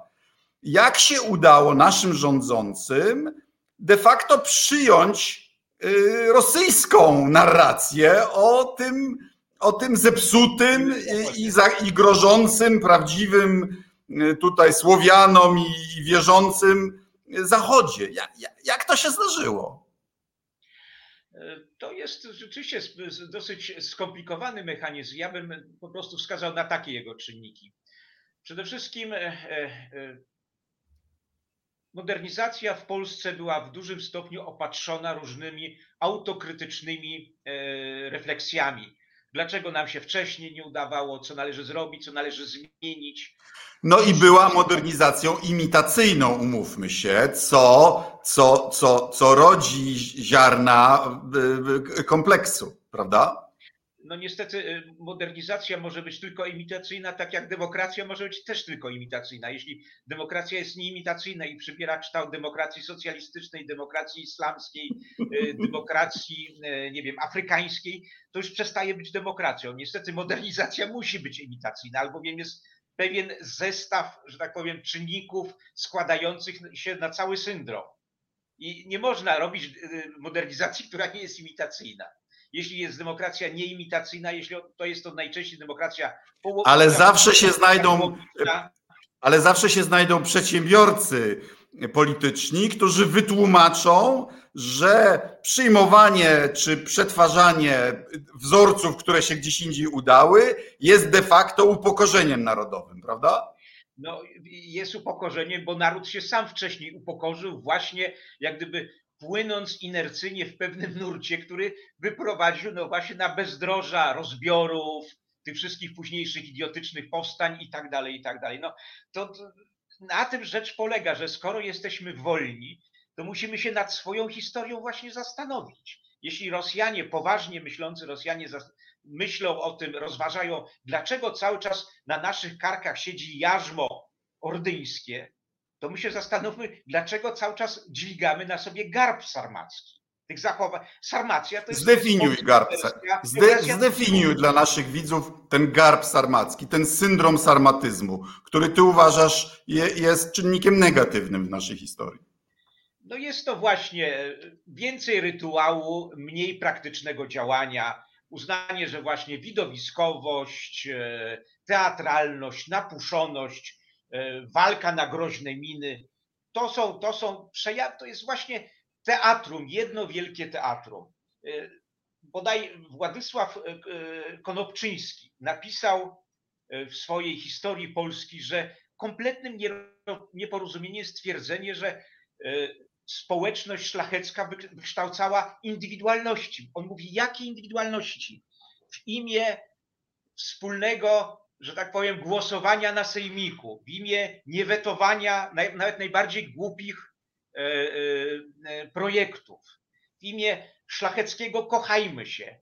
Jak się udało naszym rządzącym de facto przyjąć y, rosyjską narrację o tym, o tym zepsutym i, za, i grożącym prawdziwym y, tutaj Słowianom i wierzącym Zachodzie. Jak, jak to się zdarzyło? To jest rzeczywiście dosyć skomplikowany mechanizm. Ja bym po prostu wskazał na takie jego czynniki. Przede wszystkim e, e, modernizacja w Polsce była w dużym stopniu opatrzona różnymi autokrytycznymi e, refleksjami. Dlaczego nam się wcześniej nie udawało, co należy zrobić, co należy zmienić. No i była modernizacją imitacyjną, umówmy się, co, co, co, co rodzi ziarna y, y, kompleksu, prawda? No niestety y, modernizacja może być tylko imitacyjna, tak jak demokracja może być też tylko imitacyjna. Jeśli demokracja jest nieimitacyjna i przybiera kształt demokracji socjalistycznej, demokracji islamskiej, y, demokracji, y, nie wiem, afrykańskiej, to już przestaje być demokracją. Niestety modernizacja musi być imitacyjna, albowiem jest pewien zestaw, że tak powiem, czynników składających się na cały syndrom. I nie można robić modernizacji, która nie jest imitacyjna jeśli jest demokracja nieimitacyjna, jeśli to jest to najczęściej demokracja połownicza. Ale zawsze się znajdą, ale zawsze się znajdą przedsiębiorcy polityczni, którzy wytłumaczą, że przyjmowanie czy przetwarzanie wzorców, które się gdzieś indziej udały, jest de facto upokorzeniem narodowym, prawda? No, jest upokorzeniem, bo naród się sam wcześniej upokorzył, właśnie jak gdyby płynąc inercyjnie w pewnym nurcie, który wyprowadził no właśnie na bezdroża rozbiorów, tych wszystkich późniejszych idiotycznych powstań i tak dalej, i tak dalej. No to, na tym rzecz polega, że skoro jesteśmy wolni, to musimy się nad swoją historią właśnie zastanowić. Jeśli Rosjanie, poważnie myślący Rosjanie myślą o tym, rozważają, dlaczego cały czas na naszych karkach siedzi jarzmo ordyńskie, to my się zastanówmy, dlaczego cały czas dźwigamy na sobie garb sarmacki. Tych zachowań. Sarmacja to jest. Zdefiniuj garb. Zde, zdefiniuj dla naszych widzów ten garb sarmacki, ten syndrom sarmatyzmu, który ty uważasz je, jest czynnikiem negatywnym w naszej historii. No jest to właśnie więcej rytuału, mniej praktycznego działania, uznanie, że właśnie widowiskowość, e, teatralność, napuszoność walka na groźne miny. To są, to są przejawy, to jest właśnie teatrum, jedno wielkie teatrum. E, bodaj Władysław e, Konopczyński napisał w swojej historii Polski, że kompletnym nieporozumieniem jest stwierdzenie, że społeczność szlachecka wykształcała indywidualności. On mówi, jakie indywidualności? W imię wspólnego że tak powiem, głosowania na sejmiku, w imię niewetowania nawet najbardziej głupich e, e, e, projektów, w imię szlacheckiego kochajmy się,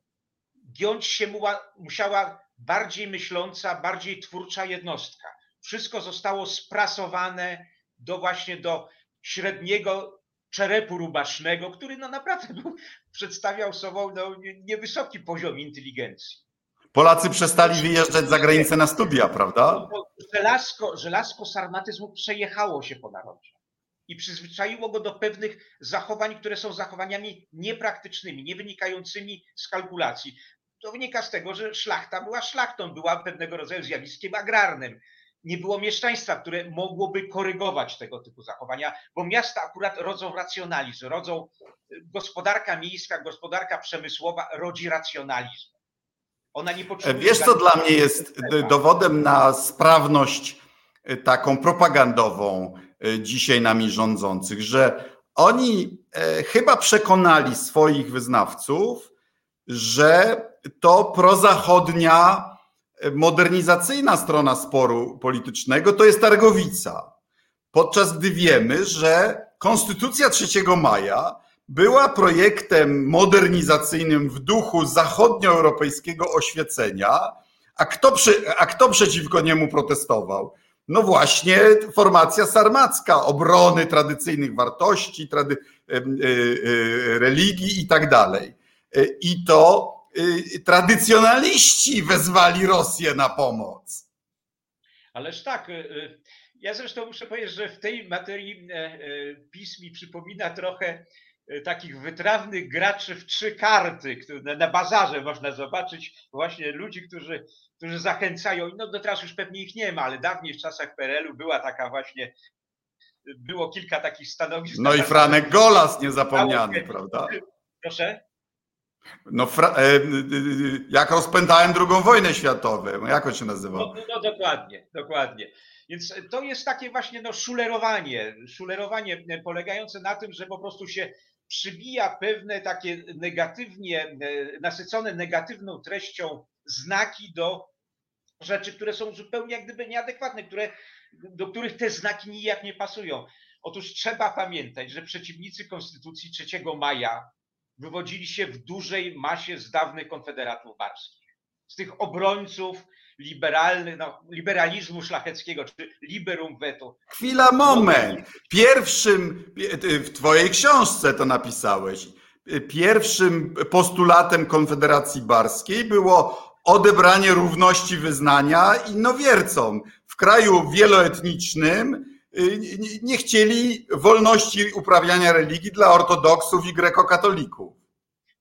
giąć się musiała bardziej myśląca, bardziej twórcza jednostka. Wszystko zostało sprasowane do właśnie do średniego czerepu rubasznego, który no naprawdę był, przedstawiał sobą no, niewysoki poziom inteligencji. Polacy przestali wyjeżdżać za granicę na studia, prawda? Żelazko, żelazko sarmatyzmu przejechało się po narodzie i przyzwyczaiło go do pewnych zachowań, które są zachowaniami niepraktycznymi, nie wynikającymi z kalkulacji. To wynika z tego, że szlachta była szlachtą, była pewnego rodzaju zjawiskiem agrarnym. Nie było mieszczaństwa, które mogłoby korygować tego typu zachowania, bo miasta akurat rodzą racjonalizm, rodzą gospodarka miejska, gospodarka przemysłowa rodzi racjonalizm. Ona nie potrzebuje. Wiesz, co dla mnie jest dowodem na sprawność y, taką propagandową dzisiaj nami rządzących, że oni e, chyba przekonali swoich wyznawców, że to prozachodnia e, modernizacyjna strona sporu politycznego to jest targowica. Podczas gdy wiemy, że Konstytucja 3 maja była projektem modernizacyjnym w duchu zachodnioeuropejskiego oświecenia, a kto, przy, a kto przeciwko niemu protestował? No właśnie formacja sarmacka, obrony tradycyjnych wartości, trady, y, y, religii i tak dalej. Y, I to tradycjonaliści wezwali Rosję na pomoc. Ależ tak. Ja zresztą muszę powiedzieć, że w tej materii e, e, PiS mi przypomina trochę E, takich wytrawnych graczy w trzy karty, które na bazarze można zobaczyć właśnie ludzi, którzy, którzy zachęcają, no do teraz już pewnie ich nie ma, ale dawniej w czasach PRL-u była taka właśnie, było kilka takich stanowisk. No i Franek Golas niezapomniany, prawda? Proszę? No, fra, e, e, jak rozpętałem drugą wojnę światową, jak on się nazywał? No, no dokładnie, dokładnie. Więc to jest takie właśnie no, szulerowanie, szulerowanie polegające na tym, że po prostu się przybija pewne takie negatywnie, nasycone negatywną treścią znaki do rzeczy, które są zupełnie jak gdyby nieadekwatne, które, do których te znaki nijak nie pasują. Otóż trzeba pamiętać, że przeciwnicy Konstytucji 3 maja wywodzili się w dużej masie z dawnych konfederatów barskich. Z tych obrońców liberalny, no, liberalizmu szlacheckiego, czy liberum veto. Chwila, moment. Pierwszym, w twojej książce to napisałeś, pierwszym postulatem Konfederacji Barskiej było odebranie równości wyznania innowiercom. W kraju wieloetnicznym nie chcieli wolności uprawiania religii dla ortodoksów i grekokatolików.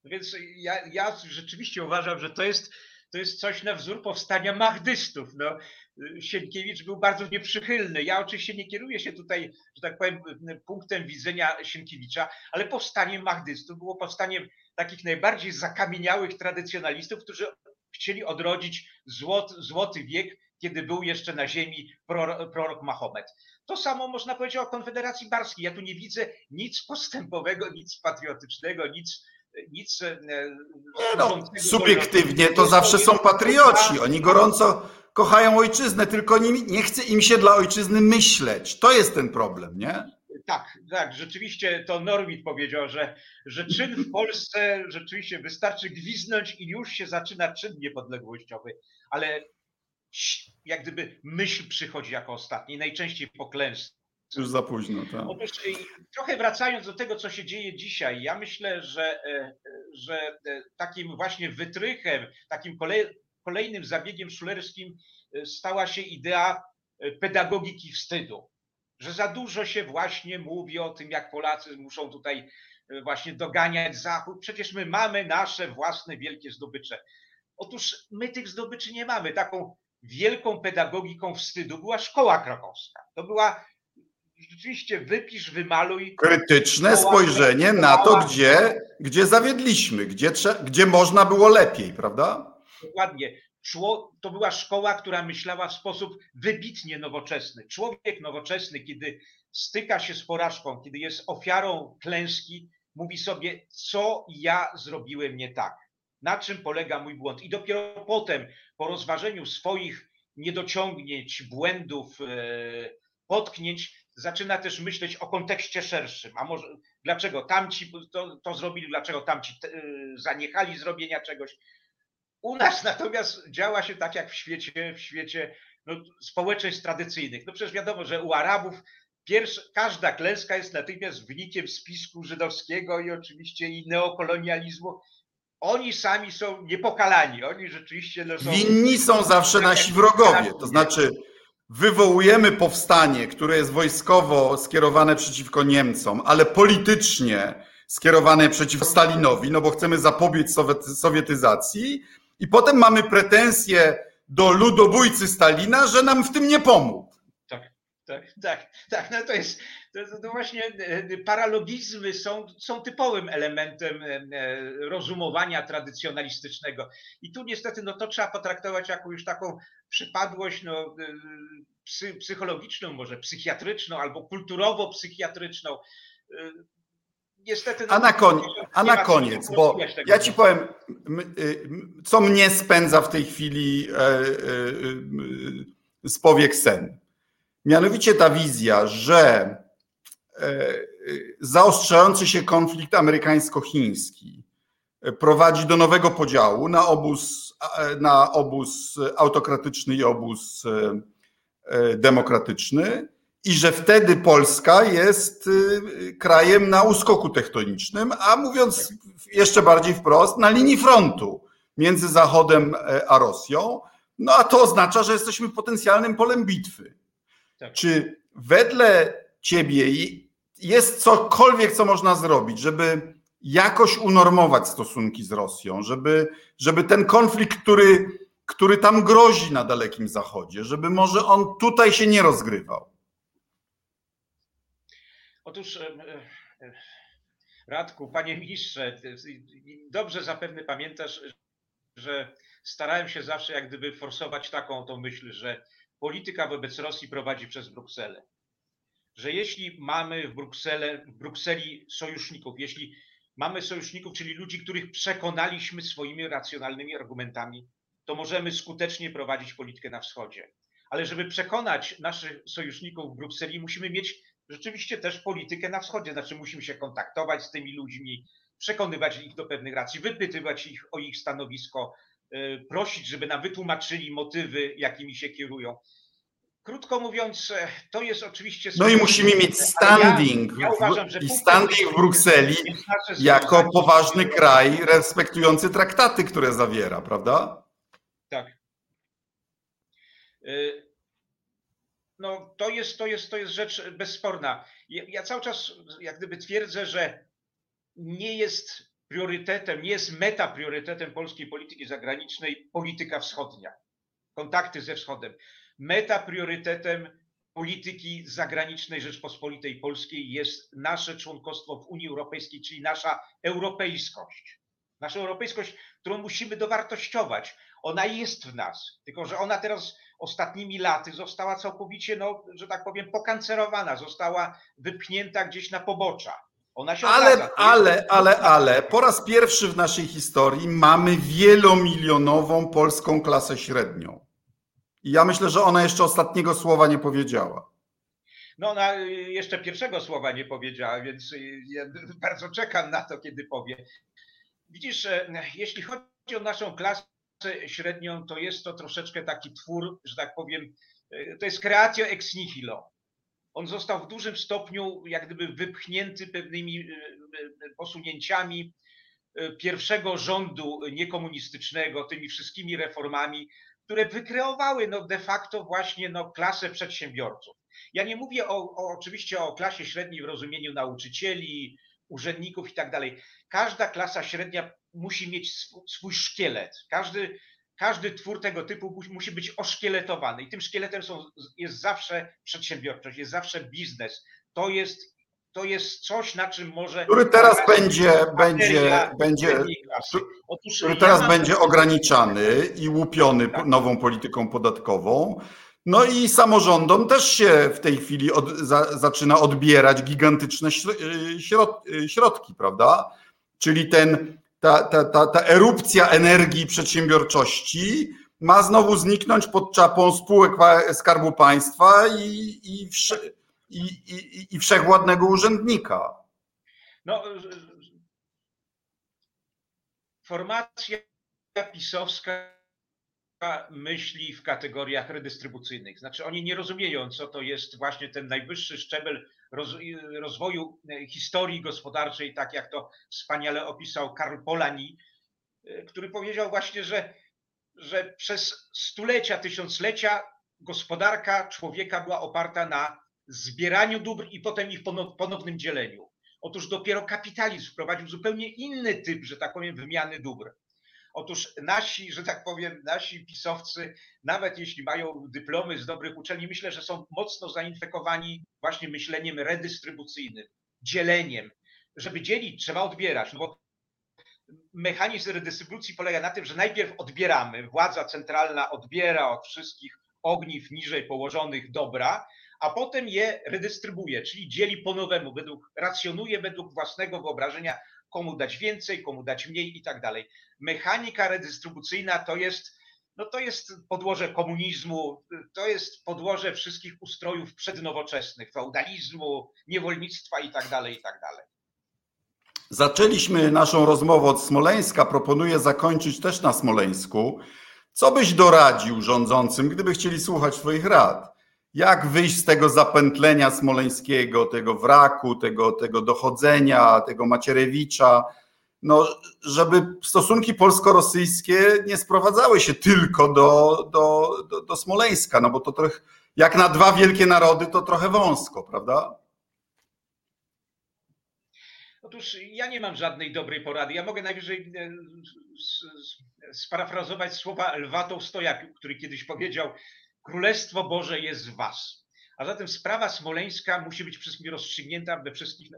Więc ja, ja rzeczywiście uważam, że to jest to jest coś na wzór powstania mahdystów. No, Sienkiewicz był bardzo nieprzychylny. Ja oczywiście nie kieruję się tutaj, że tak powiem, punktem widzenia Sienkiewicza, ale powstanie mahdystów było powstaniem takich najbardziej zakamieniałych tradycjonalistów, którzy chcieli odrodzić złot, złoty wiek, kiedy był jeszcze na ziemi prorok, prorok Mahomet. To samo można powiedzieć o Konfederacji Barskiej. Ja tu nie widzę nic postępowego, nic patriotycznego, nic nic. E, no, subiektywnie to zawsze są patrioci. Oni gorąco kochają ojczyznę, tylko nie, nie chce im się dla ojczyzny myśleć. To jest ten problem, nie? Tak, tak, rzeczywiście to Norwid powiedział, że, że czyn w Polsce rzeczywiście wystarczy gwiznąć i już się zaczyna czyn niepodległościowy, ale jak gdyby myśl przychodzi jako ostatni, najczęściej po klęsce. Już za późno, tak. Otóż trochę wracając do tego, co się dzieje dzisiaj, ja myślę, że, e, że e, takim właśnie wytrychem, takim kolejnym zabiegiem szulerskim e, stała się idea pedagogiki wstydu. Że za dużo się właśnie mówi o tym, jak Polacy muszą tutaj właśnie doganiać Zachód. Przecież my mamy nasze własne wielkie zdobycze. Otóż my tych zdobyczy nie mamy. Taką wielką pedagogiką wstydu była szkoła krakowska. To była rzeczywiście wypisz, wymaluj. Krytyczne spojrzenie na to, gdzie, gdzie zawiedliśmy, gdzie, gdzie można było lepiej, prawda? Dokładnie. To była szkoła, która myślała w sposób wybitnie nowoczesny. Człowiek nowoczesny, kiedy styka się z porażką, kiedy jest ofiarą klęski, mówi sobie, co ja zrobiłem nie tak, na czym polega mój błąd. I dopiero potem, po rozważeniu swoich niedociągnięć, błędów, e, potknięć, zaczyna też myśleć o kontekście szerszym. A może dlaczego tamci to, to zrobili, dlaczego tamci y, zaniechali zrobienia czegoś. U nas natomiast działa się tak jak w świecie, w świecie no, społeczeństw tradycyjnych. No przecież wiadomo, że u Arabów pierwsza, każda klęska jest natychmiast wynikiem spisku żydowskiego i oczywiście i neokolonializmu. Oni sami są niepokalani. Oni rzeczywiście no. Winni są zawsze nasi wrogowie. To znaczy, wywołujemy powstanie, które jest wojskowo skierowane przeciwko Niemcom, ale politycznie skierowane przeciwko Stalinowi, no bo chcemy zapobiec sowietyzacji, i potem mamy pretensje do ludobójcy Stalina, że nam w tym nie pomógł. Tak, tak, tak, tak. No to jest, to, to właśnie e, paralogizmy są, są typowym elementem e, e, rozumowania tradycjonalistycznego. I tu niestety no, to trzeba potraktować jako już taką przypadłość no, psy, psychologiczną, może psychiatryczną albo kulturowo-psychiatryczną. Niestety, no, a na, koń, a na koniec, bo ja ci powiem, y, co mnie spędza w tej chwili z powiek sen. Mianowicie ta wizja, że E, zaostrzający się konflikt amerykańsko-chiński prowadzi do nowego podziału na obóz, na obóz autokratyczny i obóz e, demokratyczny i że wtedy Polska jest e, krajem na uskoku tektonicznym, a mówiąc jeszcze bardziej wprost, na linii frontu między Zachodem a Rosją. No a to oznacza, że jesteśmy potencjalnym polem bitwy. Tak. Czy wedle ciebie jest cokolwiek, co można zrobić, żeby jakoś unormować stosunki z Rosją, żeby, żeby ten konflikt, który, który tam grozi na Dalekim Zachodzie, żeby może on tutaj się nie rozgrywał? Otóż, e, e, Radku, panie ministrze, dobrze zapewne pamiętasz, że starałem się zawsze jak gdyby forsować taką tą myśl, że polityka wobec Rosji prowadzi przez Brukselę. Że jeśli mamy w, Brukselę, w Brukseli sojuszników, jeśli mamy sojuszników, czyli ludzi, których przekonaliśmy swoimi racjonalnymi argumentami, to możemy skutecznie prowadzić politykę na wschodzie. Ale żeby przekonać naszych sojuszników w Brukseli, musimy mieć rzeczywiście też politykę na wschodzie. Znaczy, musimy się kontaktować z tymi ludźmi, przekonywać ich do pewnych racji, wypytywać ich o ich stanowisko, y, prosić, żeby nam wytłumaczyli motywy, jakimi się kierują. Krótko mówiąc, to jest oczywiście. No i musimy mieć standing ja, ja uważam, i standing w Brukseli jako poważny kraj respektujący traktaty, które zawiera, prawda? Tak. Y, no, to jest, to jest, to jest rzecz bezsporna. Ja, ja cały czas jak gdyby twierdzę, że nie jest priorytetem, nie jest meta priorytetem polskiej polityki zagranicznej polityka wschodnia, kontakty ze wschodem. Meta priorytetem polityki zagranicznej Rzeczpospolitej Polskiej jest nasze członkostwo w Unii Europejskiej, czyli nasza europejskość. Nasza europejskość, którą musimy dowartościować. Ona jest w nas, tylko że ona teraz ostatnimi laty została całkowicie, no, że tak powiem, pokancerowana, została wypchnięta gdzieś na pobocza. Ona się ale, ale, ale, ale, po raz pierwszy w naszej historii mamy wielomilionową polską klasę średnią. Ja myślę, że ona jeszcze ostatniego słowa nie powiedziała. No, ona jeszcze pierwszego słowa nie powiedziała, więc ja bardzo czekam na to, kiedy powie. Widzisz, e, jeśli chodzi o naszą klasę średnią, to jest to troszeczkę taki twór, że tak powiem, e, to jest creatio ex nihilo. On został w dużym stopniu jak gdyby wypchnięty pewnymi e, posunięciami pierwszego rządu niekomunistycznego, tymi wszystkimi reformami, które wykreowały no de facto właśnie no klasę przedsiębiorców. Ja nie mówię o, o, oczywiście o klasie średniej w rozumieniu nauczycieli, urzędników i tak dalej. Każda klasa średnia musi mieć swój, swój szkielet. Każdy, każdy twór tego typu musi być oszkieletowany i tym szkieletem są, jest zawsze przedsiębiorczość, jest zawsze biznes. To jest to jest coś, na czym może. Który teraz będzie, będzie, będzie, Otóż który teraz ja będzie ograniczany i łupiony tak. nową polityką podatkową. No i samorządom też się w tej chwili od, za, zaczyna odbierać gigantyczne środ, środki, prawda? Czyli ten, ta, ta, ta, ta erupcja energii przedsiębiorczości ma znowu zniknąć pod czapą spółek Skarbu Państwa i, i, i, i, i urzędnika. No, formacja pisowska myśli w kategoriach redystrybucyjnych. Znaczy oni nie rozumieją, co to jest właśnie ten najwyższy szczebel rozwoju e, historii gospodarczej, tak jak to wspaniale opisał Karl Polani, e, który powiedział właśnie, że, że przez stulecia, tysiąclecia gospodarka człowieka była oparta na zbieraniu dóbr i potem ich ponownym dzieleniu. Otóż dopiero kapitalizm wprowadził zupełnie inny typ, że tak powiem, wymiany dóbr. Otóż nasi, że tak powiem, nasi pisowcy, nawet jeśli mają dyplomy z dobrych uczelni, myślę, że są mocno zainfekowani właśnie myśleniem redystrybucyjnym, dzieleniem. Żeby dzielić, trzeba odbierać, no bo mechanizm redystrybucji polega na tym, że najpierw odbieramy, władza centralna odbiera od wszystkich ogniw niżej położonych dobra, a potem je redystrybuuje, czyli dzieli po nowemu, według, racjonuje według własnego wyobrażenia, komu dać więcej, komu dać mniej i tak dalej. Mechanika redystrybucyjna to jest, no to jest podłoże komunizmu, to jest podłoże wszystkich ustrojów przednowoczesnych, feudalizmu, niewolnictwa i tak dalej, i tak dalej. Zaczęliśmy naszą rozmowę od Smoleńska. Proponuję zakończyć też na Smoleńsku. Co byś doradził rządzącym, gdyby chcieli słuchać Twoich rad? Jak wyjść z tego zapętlenia smoleńskiego, tego wraku, tego, tego dochodzenia, tego Macierewicza, no, żeby stosunki polsko-rosyjskie nie sprowadzały się tylko do, do, do, do Smoleńska, no bo to trochę, jak na dwa wielkie narody, to trochę wąsko, prawda? Otóż ja nie mam żadnej dobrej porady. Ja mogę najwyżej e, sparafrazować słowa Lwa Tołstoja, który kiedyś powiedział, Królestwo Boże jest w was. A zatem sprawa smoleńska musi być wszystkim rozstrzygnięta we wszystkich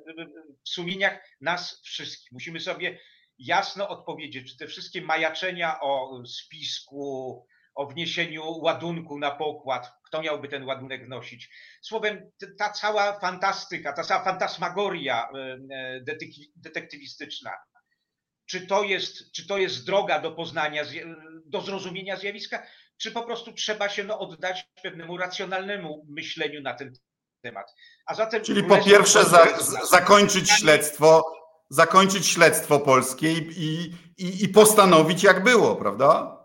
w sumieniach nas wszystkich. Musimy sobie jasno odpowiedzieć, czy te wszystkie majaczenia o spisku, o wniesieniu ładunku na pokład. Kto miałby ten ładunek wnosić? Słowem, ta cała fantastyka, ta cała fantasmagoria e, e, detektywistyczna, czy to jest, czy to jest droga do poznania, do zrozumienia zjawiska, czy po prostu trzeba się no, oddać pewnemu racjonalnemu myśleniu na ten temat. A zatem Czyli po pierwsze za, zakończyć śledztwo, zakończyć śledztwo polskie i, i, i, postanowić jak było, prawda?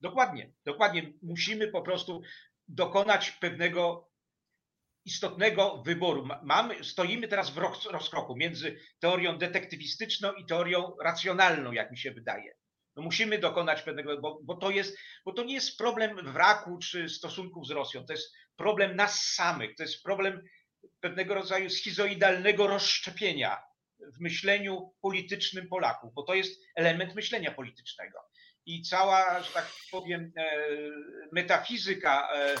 Dokładnie, dokładnie. Musimy po prostu dokonać pewnego istotnego wyboru. Ma- Mamy, stoimy teraz w roz- rozkroku między teorią detektywistyczną i teorią racjonalną, jak mi się wydaje. No musimy dokonać pewnego, bo, bo, to jest, bo to nie jest problem wraku czy stosunków z Rosją, to jest problem nas samych, to jest problem pewnego rodzaju schizoidalnego rozszczepienia w myśleniu politycznym Polaków, bo to jest element myślenia politycznego. I cała, że tak powiem, e, metafizyka e,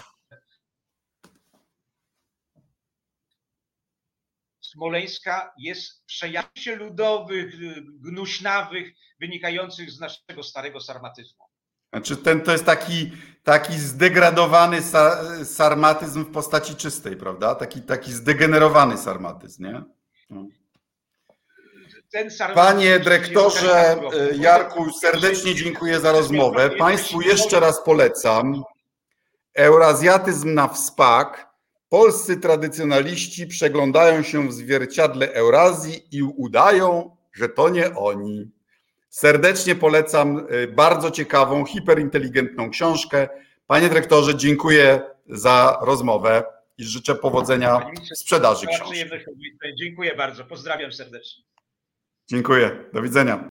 smoleńska jest przejawem ludowych, gnuśnawych, wynikających z naszego starego sarmatyzmu. Znaczy ten to jest taki, taki zdegradowany sa, sarmatyzm w postaci czystej, prawda? Taki, taki zdegenerowany sarmatyzm, nie? No. Panie dyrektorze e, Jarku, serdecznie dziękuję za rozmowę. Państwu jeszcze raz polecam. Eurazjatyzm na wspak. Polscy tradycjonaliści przeglądają się w zwierciadle Eurazji i udają, że to nie oni. Serdecznie polecam e, bardzo ciekawą, hiperinteligentną książkę. Panie dyrektorze, dziękuję za rozmowę i życzę powodzenia w sprzedaży książki. Dziękuję bardzo. Pozdrawiam serdecznie. Dziękuję. Do widzenia.